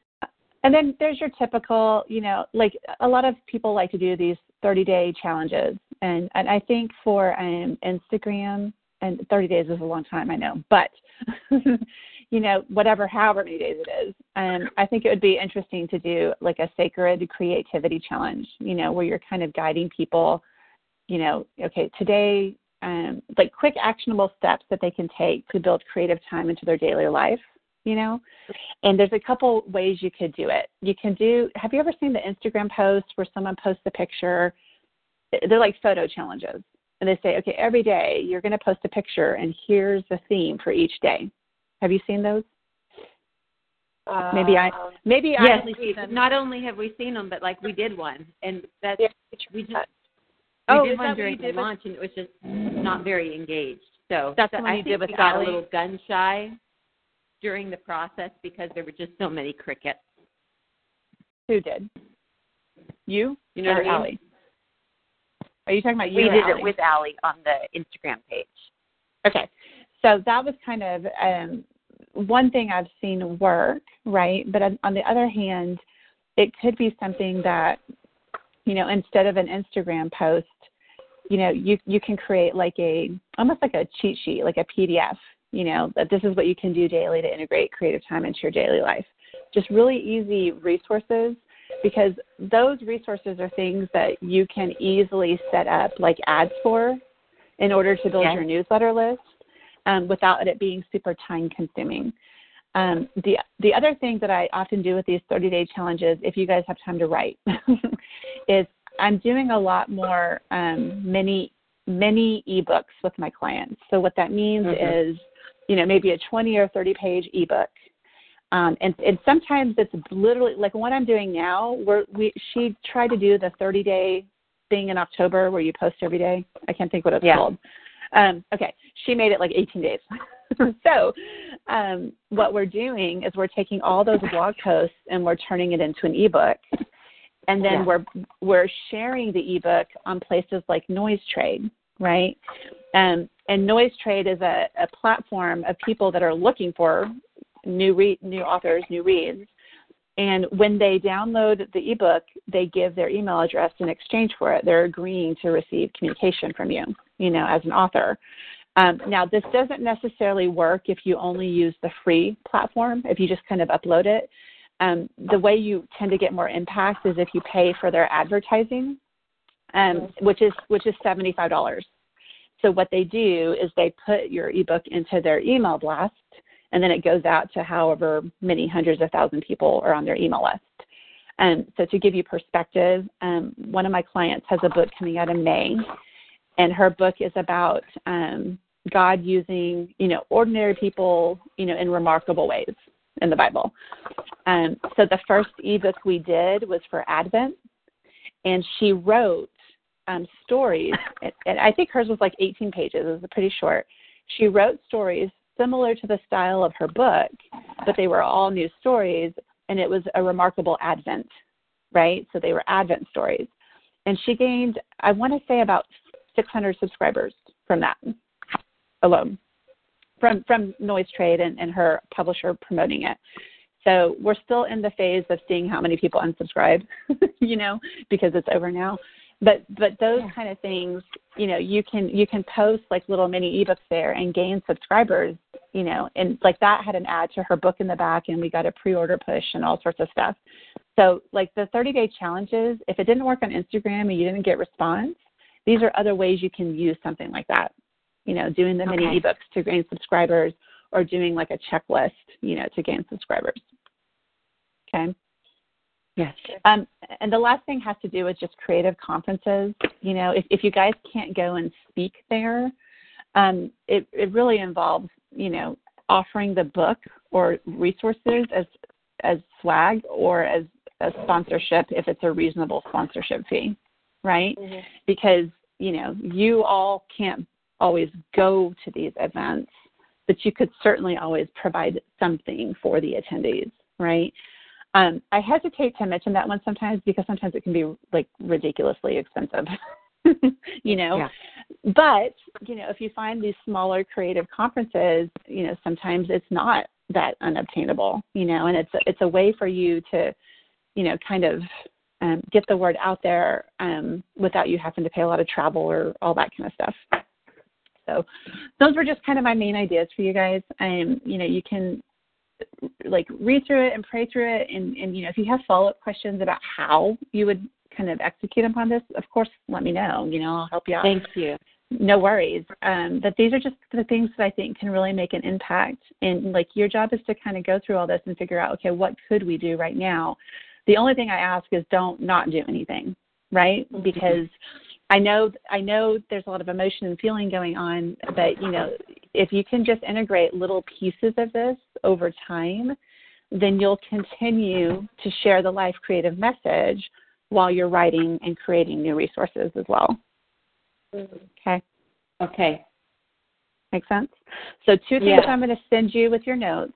[SPEAKER 3] And then there's your typical you know like a lot of people like to do these 30 day challenges and and i think for um instagram and 30 days is a long time i know but you know, whatever, however many days it is. Um, I think it would be interesting to do like a sacred creativity challenge, you know, where you're kind of guiding people, you know, okay, today, um, like quick actionable steps that they can take to build creative time into their daily life, you know. And there's a couple ways you could do it. You can do, have you ever seen the Instagram post where someone posts a picture? They're like photo challenges. And they say, okay, every day you're going to post a picture, and here's the theme for each day have you seen those? Uh, maybe I maybe
[SPEAKER 6] yes,
[SPEAKER 3] I
[SPEAKER 6] we, not only have we seen them, but like we did one, and that's
[SPEAKER 3] yeah.
[SPEAKER 6] we just we
[SPEAKER 3] oh,
[SPEAKER 6] did one during the launch, and it was just not very engaged. So
[SPEAKER 3] that's what
[SPEAKER 6] I
[SPEAKER 3] you
[SPEAKER 6] did
[SPEAKER 3] with
[SPEAKER 6] we
[SPEAKER 3] got
[SPEAKER 6] a little gun shy during the process because there were just so many crickets.
[SPEAKER 3] Who did? You?
[SPEAKER 6] You know
[SPEAKER 3] or
[SPEAKER 6] Allie?
[SPEAKER 3] Are you talking about you?
[SPEAKER 5] We did
[SPEAKER 3] Allie?
[SPEAKER 5] it with Allie on the Instagram page.
[SPEAKER 3] Okay. So that was kind of um, one thing I've seen work, right? But on, on the other hand, it could be something that, you know, instead of an Instagram post, you know, you you can create like a almost like a cheat sheet, like a PDF, you know, that this is what you can do daily to integrate creative time into your daily life. Just really easy resources because those resources are things that you can easily set up like ads for in order to build
[SPEAKER 5] Yes.
[SPEAKER 3] your newsletter list um, without it being super time consuming. Um, the the other thing that I often do with these 30 day challenges, if you guys have time to write, is I'm doing a lot more um, mini mini ebooks with my clients. So what that means
[SPEAKER 5] Mhm.
[SPEAKER 3] is, you know, maybe a 20 or 30 page ebook. Um, and, and sometimes it's literally like what I'm doing now. Where we she tried to do the 30 day thing in October where you post every day. I can't think what it's
[SPEAKER 5] Yeah.
[SPEAKER 3] called. Um, okay, she made it like 18 days. so, um, what we're doing is we're taking all those blog posts and we're turning it into an ebook, and then
[SPEAKER 5] Yeah.
[SPEAKER 3] we're we're sharing the ebook on places like Noise Trade, right? Um, and Noise Trade is a, a platform of people that are looking for new re- new authors, new reads. And when they download the ebook, they give their email address in exchange for it. They're agreeing to receive communication from you, you know, as an author. Um, now, this doesn't necessarily work if you only use the free platform, if you just kind of upload it. Um, the way you tend to get more impact is if you pay for their advertising, um, which is which is seventy five dollars. So what they do is they put your ebook into their email blast, and then it goes out to however many hundreds of thousand people are on their email list. Um, so to give you perspective, um, one of my clients has a book coming out in May, and her book is about um, God using you know ordinary people you know in remarkable ways in the Bible. Um, so the first ebook we did was for Advent, and she wrote um, stories. And, I think hers was like 18 pages. It was pretty short. She wrote stories similar to the style of her book, but they were all new stories, and it was a remarkable Advent, right? So they were Advent stories, and she gained, I want to say, about 600 subscribers from that alone, from from Noise Trade and, and her publisher promoting it. So we're still in the phase of seeing how many people unsubscribe, you know, because it's over now. But but those kind of things, you know, you can you can post like little mini ebooks there and gain subscribers, you know, and like that had an ad to her book in the back and we got a pre-order push and all sorts of stuff. So like the 30 day challenges, if it didn't work on Instagram and you didn't get response, these are other ways you can use something like that. You know, doing the mini
[SPEAKER 5] Okay.
[SPEAKER 3] ebooks to gain subscribers or doing like a checklist, you know, to gain subscribers. Okay.
[SPEAKER 5] Yes.
[SPEAKER 3] Um, and the last thing has to do with just creative conferences. You know, if, if you guys can't go and speak there, um, it, it really involves, you know, offering the book or resources as as swag or as a sponsorship if it's a reasonable sponsorship fee, right? Because, you know, you all can't always go to these events, but you could certainly always provide something for the attendees, right? Um, I hesitate to mention that one sometimes because sometimes it can be like ridiculously expensive, you know.
[SPEAKER 5] Yeah.
[SPEAKER 3] But you know, if you find these smaller creative conferences, you know, sometimes it's not that unobtainable, you know, and it's a, it's a way for you to, you know, kind of um, get the word out there um, without you having to pay a lot of travel or all that kind of stuff. So those were just kind of my main ideas for you guys. Um, you know, you can like read through it and pray through it. And, and you know if you have follow up questions about how you would kind of execute upon this of course let me know. You know i'll help you out.
[SPEAKER 5] Thank you.
[SPEAKER 3] no worries. Um, but these are just the things that i think can really make an impact. And like your job is to kind of go through all this and figure out okay what could we do right now? The only thing i ask is don't not do anything right? Because i know i know there's a lot of emotion and feeling going on but you know if you can just integrate little pieces of this over time then you'll continue to share the life creative message while you're writing and creating new resources as well okay
[SPEAKER 6] Okay.
[SPEAKER 3] Make sense? So two things
[SPEAKER 6] Yeah.
[SPEAKER 3] I'm going to send you with your notes.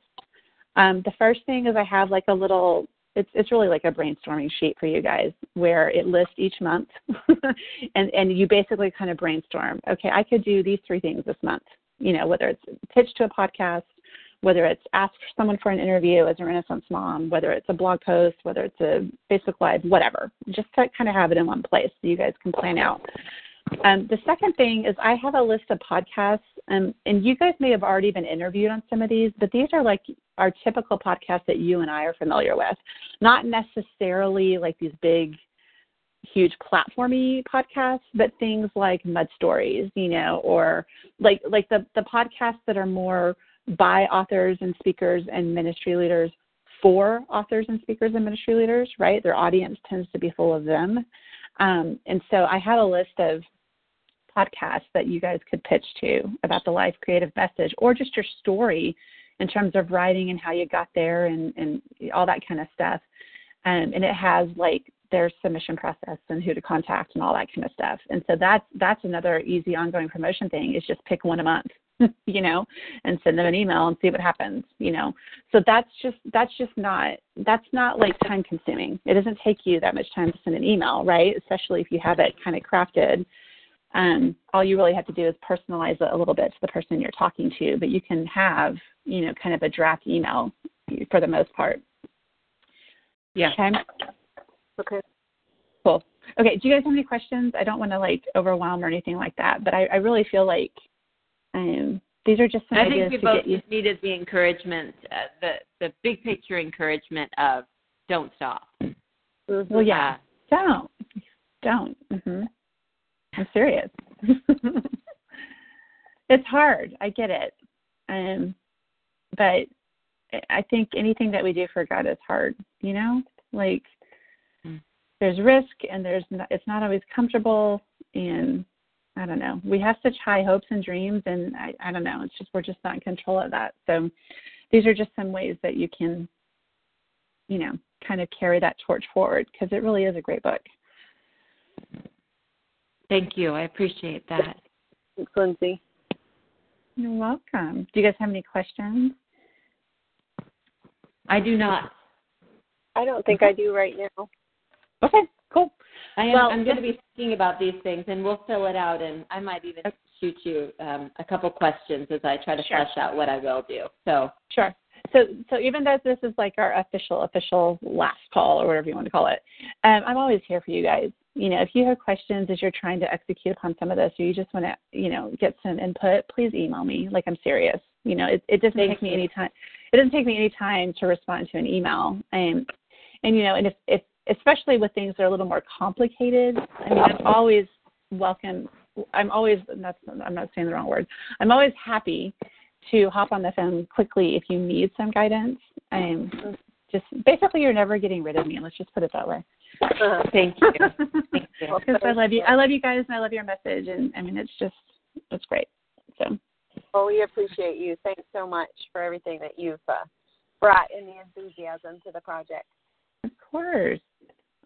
[SPEAKER 3] Um, the first thing is I have like a little it's it's really like a brainstorming sheet for you guys where it lists each month and and you basically kind of brainstorm okay i could do these three things this month you know whether it's pitch to a podcast whether it's ask someone for an interview as a renaissance mom whether it's a blog post whether it's a facebook live whatever. Just to kind of have it in one place so you guys can plan out. Um, the second thing is I have a list of podcasts, um, and you guys may have already been interviewed on some of these, but these are like our typical podcasts that you and I are familiar with, not necessarily like these big, huge platformy podcasts, but things like Mud Stories, you know, or like like the the podcasts that are more by authors and speakers and ministry leaders for authors and speakers and ministry leaders, right? Their audience tends to be full of them. Um, and so I have a list of podcasts that you guys could pitch to about the life creative message or just your story in terms of writing and how you got there and, and all that kind of stuff. Um, and it has like their submission process and who to contact and all that kind of stuff. And so that's that's another easy ongoing promotion thing is just pick one a month, you know, and send them an email and see what happens, you know. So that's just that's just not that's not like time consuming. It doesn't take you that much time to send an email, right? Especially if you have it kind of crafted um, all you really have to do is personalize it a little bit to the person you're talking to, but you can have, you know, kind of a draft email for the most part.
[SPEAKER 6] Yeah.
[SPEAKER 3] Okay.
[SPEAKER 2] Okay.
[SPEAKER 3] Cool. Okay. Do you guys have any questions? I don't want to like overwhelm or anything like that, but I, I really feel like um, these are just some
[SPEAKER 6] I
[SPEAKER 3] ideas
[SPEAKER 6] think we
[SPEAKER 3] to
[SPEAKER 6] both
[SPEAKER 3] get you.
[SPEAKER 6] just needed the encouragement, uh, the the big picture encouragement of don't stop.
[SPEAKER 3] Well, yeah. Don't. Don't. hmm I'm serious. it's hard. I get it. Um, but I think anything that we do for God is hard. You know, like
[SPEAKER 6] Mm.
[SPEAKER 3] there's risk and there's not, it's not always comfortable and I don't know. We have such high hopes and dreams, and I, I don't know. It's just we're just not in control of that. So these are just some ways that you can, you know, kind of carry that torch forward because it really is a great book.
[SPEAKER 6] Thank you. I appreciate that.
[SPEAKER 2] Thanks, Lindsay.
[SPEAKER 3] You're welcome. Do you guys have any questions?
[SPEAKER 6] I do not.
[SPEAKER 2] I don't think I do right now.
[SPEAKER 3] Okay, cool.
[SPEAKER 6] I am.
[SPEAKER 3] Well,
[SPEAKER 6] I'm going to be thinking about these things, and we'll fill it out. And I might even shoot you um, a couple questions as I try to
[SPEAKER 3] Sure.
[SPEAKER 6] flesh out what I will do. So
[SPEAKER 3] Sure. So, so even though this is like our official, official last call or whatever you want to call it, um, I'm always here for you guys. You know, if you have questions as you're trying to execute upon some of this, or you just want to, you know, get some input, please email me. Like I'm serious. You know, it, it doesn't
[SPEAKER 6] Thank
[SPEAKER 3] take me any time. It doesn't take me any time to respond to an email. And and you know, and if, if especially with things that are a little more complicated, I mean, I'm always welcome. I'm always that's I'm not saying the wrong word. I'm always happy to hop on the phone quickly if you need some guidance. Um, just basically, you're never getting rid of me. Let's just put it that way.
[SPEAKER 2] Uh-huh.
[SPEAKER 6] thank you. Thank you.
[SPEAKER 3] Because I love you. I love you guys, and I love your message. And I mean, it's just it's great. So
[SPEAKER 2] Well, we appreciate you. Thanks so much for everything that you've uh, brought and the enthusiasm to the project.
[SPEAKER 3] Of course,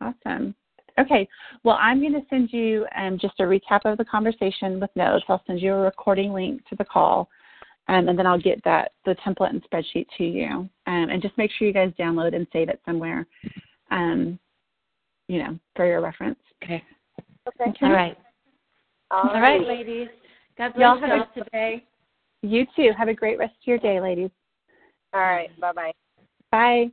[SPEAKER 3] awesome. Okay, well, I'm going to send you um, just a recap of the conversation with notes. I'll send you a recording link to the call, um, and then I'll get that the template and spreadsheet to you. Um, and just make sure you guys download and save it somewhere, um, you know, for your reference.
[SPEAKER 6] Okay.
[SPEAKER 2] Okay.
[SPEAKER 3] Okay.
[SPEAKER 6] All right.
[SPEAKER 2] All
[SPEAKER 6] All right, ladies. God
[SPEAKER 3] Y'all
[SPEAKER 6] bless
[SPEAKER 3] have
[SPEAKER 6] y'all
[SPEAKER 3] a-
[SPEAKER 6] today.
[SPEAKER 3] You too. Have a great rest of your day, ladies.
[SPEAKER 2] All right. Bye bye
[SPEAKER 3] bye.